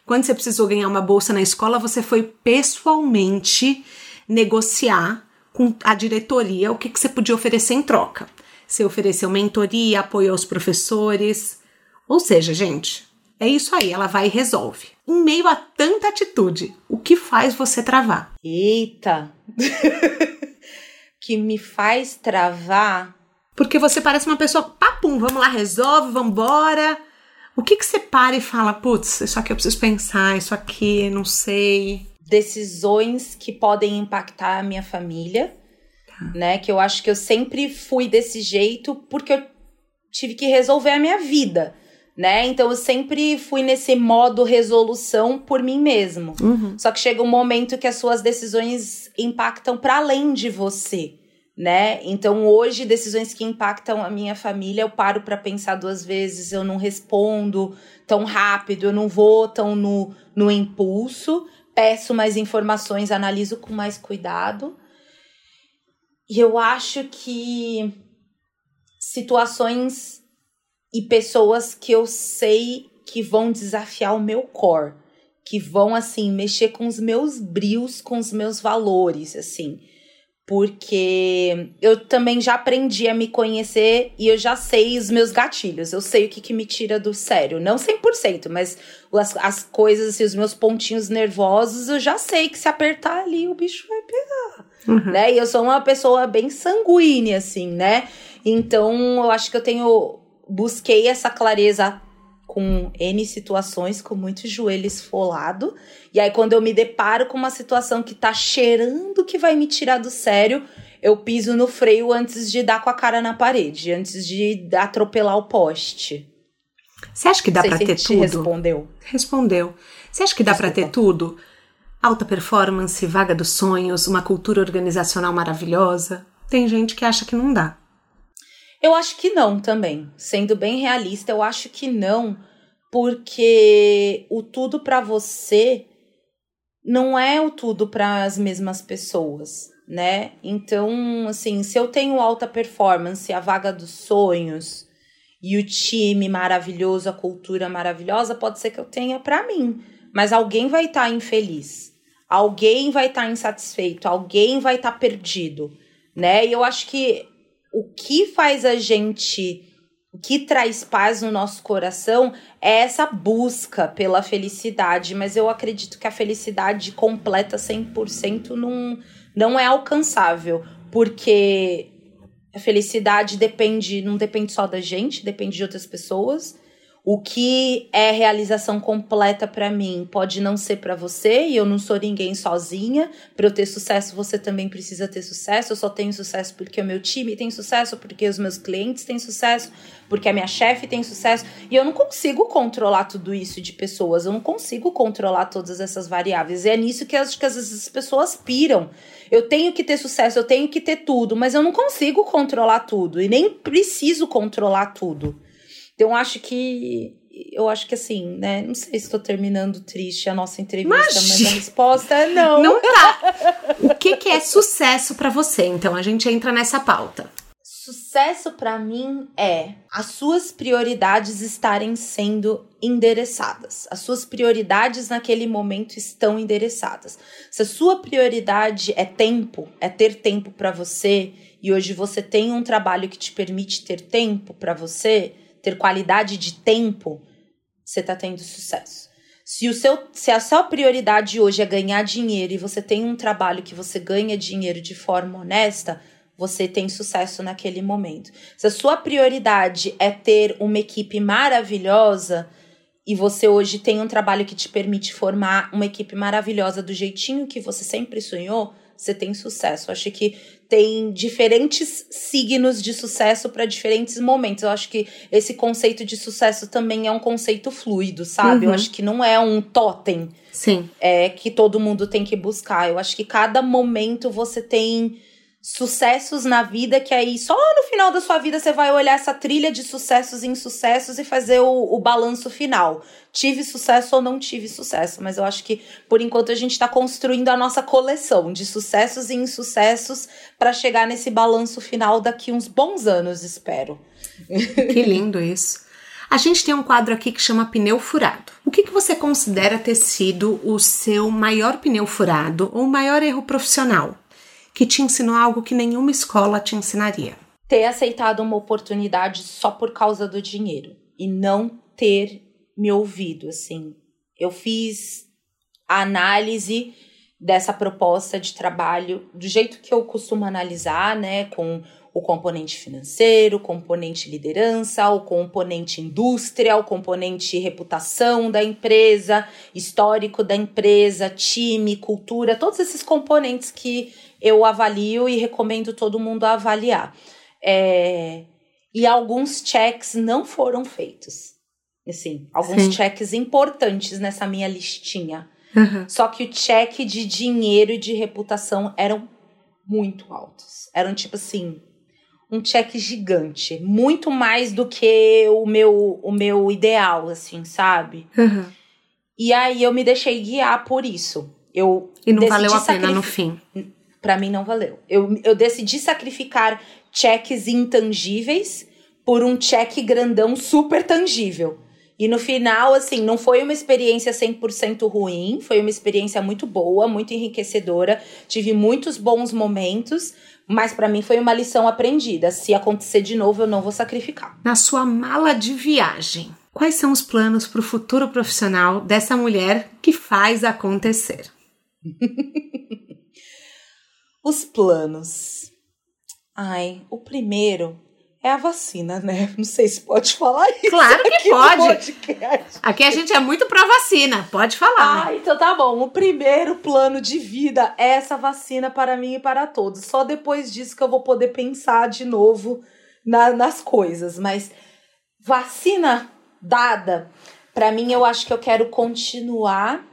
Quando você precisou ganhar uma bolsa na escola, você foi pessoalmente negociar com a diretoria o que, que você podia oferecer em troca. Você ofereceu mentoria, apoio aos professores. Ou seja, gente, é isso aí, ela vai e resolve. Em meio a tanta atitude, o que faz você travar? Eita! que me faz travar. Porque você parece uma pessoa, papum, vamos lá, resolve, vamos embora. O que, que você para e fala, putz, isso aqui eu preciso pensar, isso aqui, não sei. Decisões que podem impactar a minha família, tá. né? Que eu acho que eu sempre fui desse jeito porque eu tive que resolver a minha vida, né? Então eu sempre fui nesse modo resolução por mim mesmo. Uhum. Só que chega um momento que as suas decisões impactam para além de você né? Então hoje decisões que impactam a minha família, eu paro para pensar duas vezes, eu não respondo tão rápido, eu não vou tão no, no impulso, peço mais informações, analiso com mais cuidado. E eu acho que situações e pessoas que eu sei que vão desafiar o meu core, que vão assim mexer com os meus brios, com os meus valores, assim porque eu também já aprendi a me conhecer e eu já sei os meus gatilhos. Eu sei o que, que me tira do sério. Não 100%, mas as, as coisas, assim, os meus pontinhos nervosos, eu já sei que se apertar ali o bicho vai pegar. Uhum. Né? E eu sou uma pessoa bem sanguínea, assim, né? Então eu acho que eu tenho. Busquei essa clareza com N situações, com muito joelho esfolado. E aí, quando eu me deparo com uma situação que tá cheirando que vai me tirar do sério, eu piso no freio antes de dar com a cara na parede, antes de atropelar o poste. Você acha que dá para ter tudo? Respondeu. Respondeu. Você acha que dá para ter tudo? Alta performance, vaga dos sonhos, uma cultura organizacional maravilhosa? Tem gente que acha que não dá. Eu acho que não também. Sendo bem realista, eu acho que não, porque o tudo para você não é o tudo para as mesmas pessoas, né? Então, assim, se eu tenho alta performance, a vaga dos sonhos e o time maravilhoso, a cultura maravilhosa, pode ser que eu tenha para mim, mas alguém vai estar tá infeliz. Alguém vai estar tá insatisfeito, alguém vai estar tá perdido, né? E eu acho que o que faz a gente, o que traz paz no nosso coração é essa busca pela felicidade, mas eu acredito que a felicidade completa 100% não, não é alcançável, porque a felicidade depende, não depende só da gente, depende de outras pessoas. O que é realização completa para mim pode não ser para você e eu não sou ninguém sozinha. Para eu ter sucesso, você também precisa ter sucesso. Eu só tenho sucesso porque o meu time tem sucesso, porque os meus clientes têm sucesso, porque a minha chefe tem sucesso. E eu não consigo controlar tudo isso de pessoas, eu não consigo controlar todas essas variáveis. E é nisso que, acho que às vezes as pessoas piram. Eu tenho que ter sucesso, eu tenho que ter tudo, mas eu não consigo controlar tudo e nem preciso controlar tudo. Então, acho que. Eu acho que assim, né? Não sei se estou terminando triste a nossa entrevista, mas, mas a resposta é não. Não tá. O que, que é sucesso para você? Então, a gente entra nessa pauta. Sucesso para mim é as suas prioridades estarem sendo endereçadas. As suas prioridades naquele momento estão endereçadas. Se a sua prioridade é tempo, é ter tempo para você, e hoje você tem um trabalho que te permite ter tempo para você, ter qualidade de tempo, você está tendo sucesso. Se, o seu, se a sua prioridade hoje é ganhar dinheiro e você tem um trabalho que você ganha dinheiro de forma honesta, você tem sucesso naquele momento. Se a sua prioridade é ter uma equipe maravilhosa e você hoje tem um trabalho que te permite formar uma equipe maravilhosa do jeitinho que você sempre sonhou, você tem sucesso. Eu acho que tem diferentes signos de sucesso para diferentes momentos. Eu acho que esse conceito de sucesso também é um conceito fluido, sabe? Uhum. Eu acho que não é um totem. Sim. É que todo mundo tem que buscar. Eu acho que cada momento você tem sucessos na vida que aí só no final da sua vida você vai olhar essa trilha de sucessos e insucessos e fazer o, o balanço final. Tive sucesso ou não tive sucesso, mas eu acho que por enquanto a gente está construindo a nossa coleção de sucessos e insucessos para chegar nesse balanço final daqui uns bons anos, espero. Que lindo isso. A gente tem um quadro aqui que chama pneu furado. O que, que você considera ter sido o seu maior pneu furado ou maior erro profissional? Que te ensinou algo que nenhuma escola te ensinaria? Ter aceitado uma oportunidade só por causa do dinheiro e não ter me ouvido, assim. Eu fiz a análise dessa proposta de trabalho do jeito que eu costumo analisar, né, com o componente financeiro, o componente liderança, o componente indústria, o componente reputação da empresa, histórico da empresa, time, cultura, todos esses componentes que eu avalio e recomendo todo mundo avaliar. É, e alguns checks não foram feitos. Assim, alguns Sim. checks importantes nessa minha listinha. Uhum. Só que o cheque de dinheiro e de reputação eram muito altos. Eram tipo assim, um cheque gigante, muito mais do que o meu o meu ideal, assim, sabe? Uhum. E aí eu me deixei guiar por isso. Eu e não valeu a pena no fim. Para mim não valeu. Eu, eu decidi sacrificar cheques intangíveis por um cheque grandão super tangível. E no final, assim, não foi uma experiência 100% ruim, foi uma experiência muito boa, muito enriquecedora. Tive muitos bons momentos, mas para mim foi uma lição aprendida. Se acontecer de novo, eu não vou sacrificar. Na sua mala de viagem, quais são os planos para o futuro profissional dessa mulher que faz acontecer? os planos. Ai, o primeiro é a vacina, né? Não sei se pode falar isso. Claro que pode. Aqui a gente é muito pró vacina, pode falar. Ah, então tá bom. O primeiro plano de vida é essa vacina para mim e para todos. Só depois disso que eu vou poder pensar de novo na, nas coisas. Mas vacina dada, para mim eu acho que eu quero continuar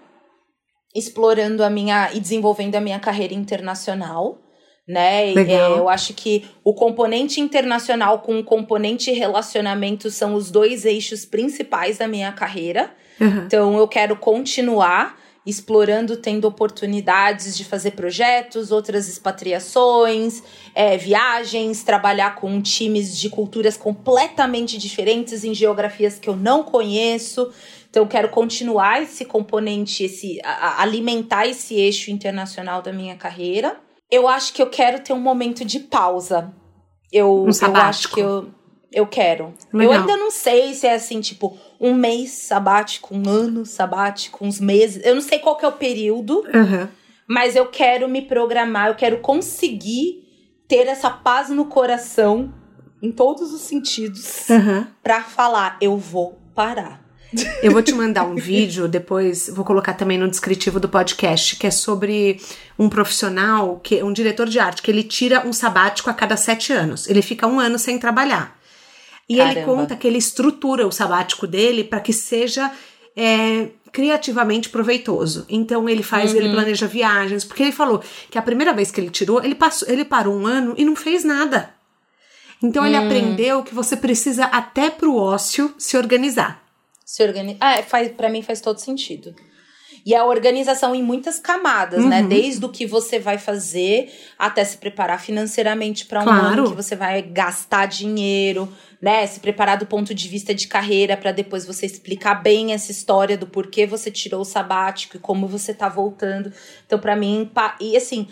explorando a minha e desenvolvendo a minha carreira internacional né? É, eu acho que o componente internacional com o componente relacionamento são os dois eixos principais da minha carreira. Uhum. Então eu quero continuar explorando, tendo oportunidades de fazer projetos, outras expatriações, é, viagens, trabalhar com times de culturas completamente diferentes em geografias que eu não conheço. Então, quero continuar esse componente, esse a, alimentar esse eixo internacional da minha carreira eu acho que eu quero ter um momento de pausa. Eu, um eu acho que eu, eu quero. Legal. Eu ainda não sei se é assim, tipo, um mês sabático, um ano sabático, uns meses. Eu não sei qual que é o período, uhum. mas eu quero me programar, eu quero conseguir ter essa paz no coração, em todos os sentidos, uhum. para falar, eu vou parar. Eu vou te mandar um vídeo, depois vou colocar também no descritivo do podcast, que é sobre um profissional, que um diretor de arte, que ele tira um sabático a cada sete anos. Ele fica um ano sem trabalhar. E Caramba. ele conta que ele estrutura o sabático dele para que seja é, criativamente proveitoso. Então ele faz, uhum. ele planeja viagens, porque ele falou que a primeira vez que ele tirou, ele passou, ele parou um ano e não fez nada. Então ele hum. aprendeu que você precisa até pro ócio se organizar se organizar. Ah, faz, para mim faz todo sentido. E a organização em muitas camadas, né? uhum. né? Desde o que você vai fazer até se preparar financeiramente para um claro. ano que você vai gastar dinheiro, né? Se preparar do ponto de vista de carreira para depois você explicar bem essa história do porquê você tirou o sabático e como você tá voltando. Então, para mim, e assim,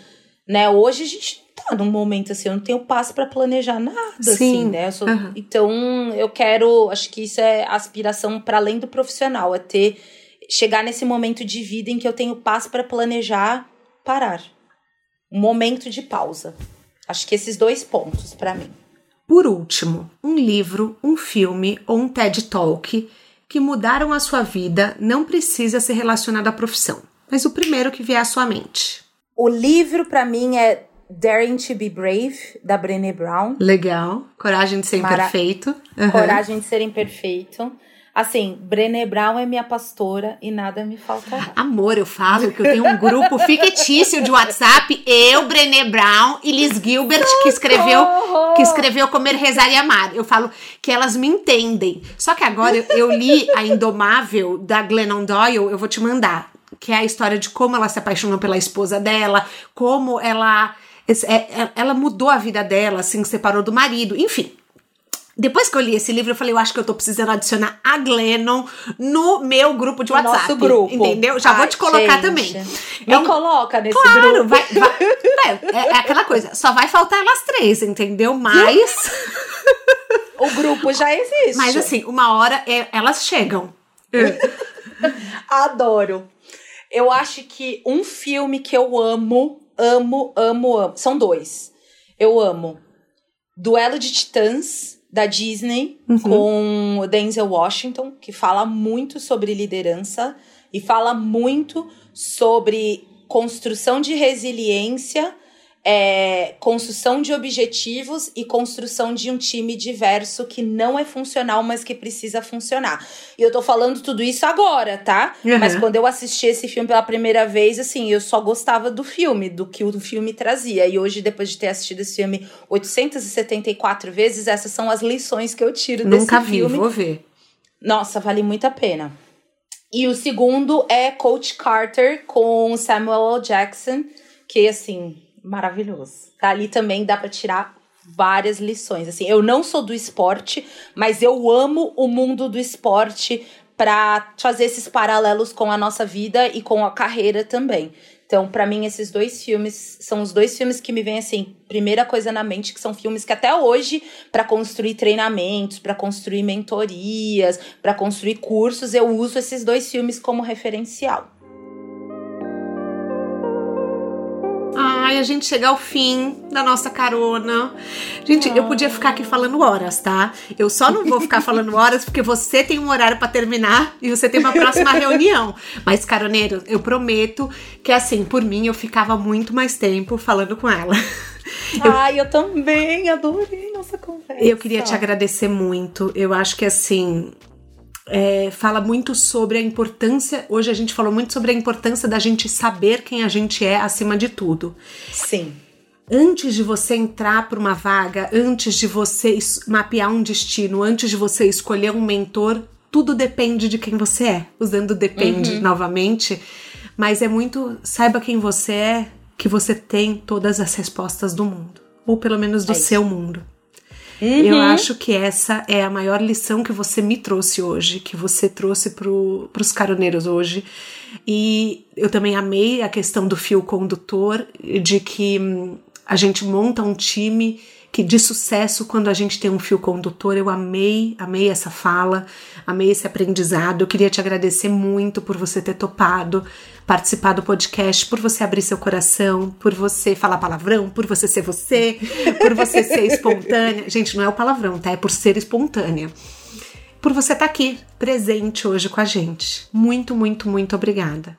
né? Hoje a gente tá num momento assim, eu não tenho passo para planejar nada, assim, Sim. assim, né? Eu sou, uhum. Então, eu quero, acho que isso é aspiração para além do profissional, é ter chegar nesse momento de vida em que eu tenho passo para planejar, parar. Um momento de pausa. Acho que esses dois pontos para mim. Por último, um livro, um filme ou um TED Talk que mudaram a sua vida não precisa ser relacionado à profissão, mas o primeiro que vier à sua mente. O livro para mim é Daring to be Brave, da Brené Brown. Legal. Coragem de ser imperfeito. Uhum. Coragem de ser imperfeito. Assim, Brené Brown é minha pastora e nada me faltará. Amor, eu falo que eu tenho um grupo fictício de WhatsApp, eu, Brené Brown e Liz Gilbert, que escreveu, que escreveu Comer, Rezar e Amar. Eu falo que elas me entendem. Só que agora eu, eu li a Indomável da Glennon Doyle, eu vou te mandar. Que é a história de como ela se apaixonou pela esposa dela, como ela é, é, ela mudou a vida dela, assim, separou do marido, enfim. Depois que eu li esse livro, eu falei, eu acho que eu tô precisando adicionar a Glennon no meu grupo de WhatsApp. Nosso grupo. Entendeu? Já Ai, vou te colocar gente. também. Me é coloca nesse claro, grupo. Vai, vai, é, é, aquela coisa, só vai faltar elas três, entendeu? Mas. o grupo já existe. Mas assim, uma hora é, elas chegam. Adoro. Eu acho que um filme que eu amo amo, amo, amo. São dois. Eu amo Duelo de Titãs, da Disney, uhum. com o Denzel Washington, que fala muito sobre liderança e fala muito sobre construção de resiliência é, construção de objetivos e construção de um time diverso que não é funcional, mas que precisa funcionar. E eu tô falando tudo isso agora, tá? Uhum. Mas quando eu assisti esse filme pela primeira vez, assim, eu só gostava do filme, do que o filme trazia. E hoje, depois de ter assistido esse filme 874 vezes, essas são as lições que eu tiro Nunca desse vi, filme. Nunca vi, vou ver. Nossa, vale muito a pena. E o segundo é Coach Carter com Samuel L. Jackson, que assim, maravilhoso. Ali também dá para tirar várias lições. Assim, eu não sou do esporte, mas eu amo o mundo do esporte para fazer esses paralelos com a nossa vida e com a carreira também. Então, para mim, esses dois filmes são os dois filmes que me vêm assim, primeira coisa na mente, que são filmes que até hoje, para construir treinamentos, para construir mentorias, para construir cursos, eu uso esses dois filmes como referencial. Ai, a gente chega ao fim da nossa carona. Gente, eu podia ficar aqui falando horas, tá? Eu só não vou ficar falando horas porque você tem um horário para terminar e você tem uma próxima reunião. Mas, caroneiro, eu prometo que, assim, por mim, eu ficava muito mais tempo falando com ela. Ai, eu também adorei nossa conversa. Eu queria te agradecer muito. Eu acho que, assim, é, fala muito sobre a importância. Hoje a gente falou muito sobre a importância da gente saber quem a gente é acima de tudo. Sim. Antes de você entrar para uma vaga, antes de você mapear um destino, antes de você escolher um mentor, tudo depende de quem você é. Usando depende uhum. novamente, mas é muito saiba quem você é, que você tem todas as respostas do mundo, ou pelo menos do é seu mundo. Uhum. Eu acho que essa é a maior lição que você me trouxe hoje, que você trouxe para os caroneiros hoje. E eu também amei a questão do fio condutor, de que hum, a gente monta um time que de sucesso quando a gente tem um fio condutor. Eu amei, amei essa fala, amei esse aprendizado. Eu queria te agradecer muito por você ter topado, participar do podcast, por você abrir seu coração, por você falar palavrão, por você ser você, por você ser espontânea. Gente, não é o palavrão, tá? É por ser espontânea. Por você estar tá aqui, presente hoje com a gente. Muito, muito, muito obrigada.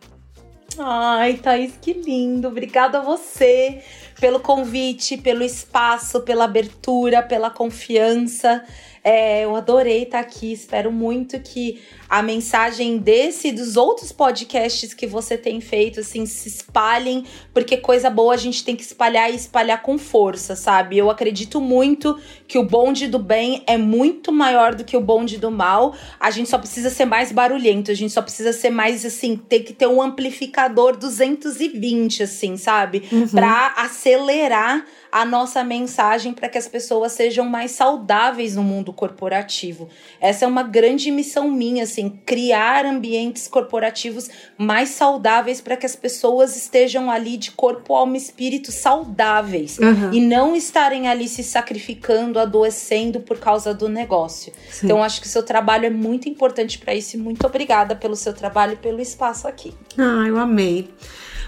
Ai, Thaís, que lindo. Obrigada a você pelo convite, pelo espaço, pela abertura, pela confiança. É, eu adorei estar aqui. Espero muito que a mensagem desse e dos outros podcasts que você tem feito, assim, se espalhem, porque coisa boa a gente tem que espalhar e espalhar com força, sabe? Eu acredito muito que o bonde do bem é muito maior do que o bonde do mal. A gente só precisa ser mais barulhento, a gente só precisa ser mais, assim, ter que ter um amplificador 220, assim, sabe? Uhum. Pra acelerar a nossa mensagem para que as pessoas sejam mais saudáveis no mundo corporativo. Essa é uma grande missão minha, assim, criar ambientes corporativos mais saudáveis para que as pessoas estejam ali de corpo, alma e espírito saudáveis uhum. e não estarem ali se sacrificando, adoecendo por causa do negócio. Sim. Então, acho que o seu trabalho é muito importante para isso e muito obrigada pelo seu trabalho e pelo espaço aqui. Ah, eu amei.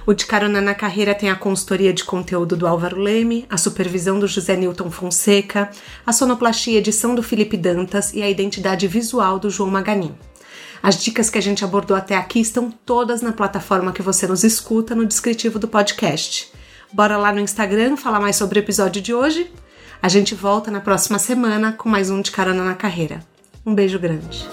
O De Carona na Carreira tem a consultoria de conteúdo do Álvaro Leme, a supervisão do José Newton Fonseca, a sonoplastia edição do Felipe Dantas e a identidade visual do João Maganin. As dicas que a gente abordou até aqui estão todas na plataforma que você nos escuta no descritivo do podcast. Bora lá no Instagram falar mais sobre o episódio de hoje? A gente volta na próxima semana com mais um De Carona na Carreira. Um beijo grande.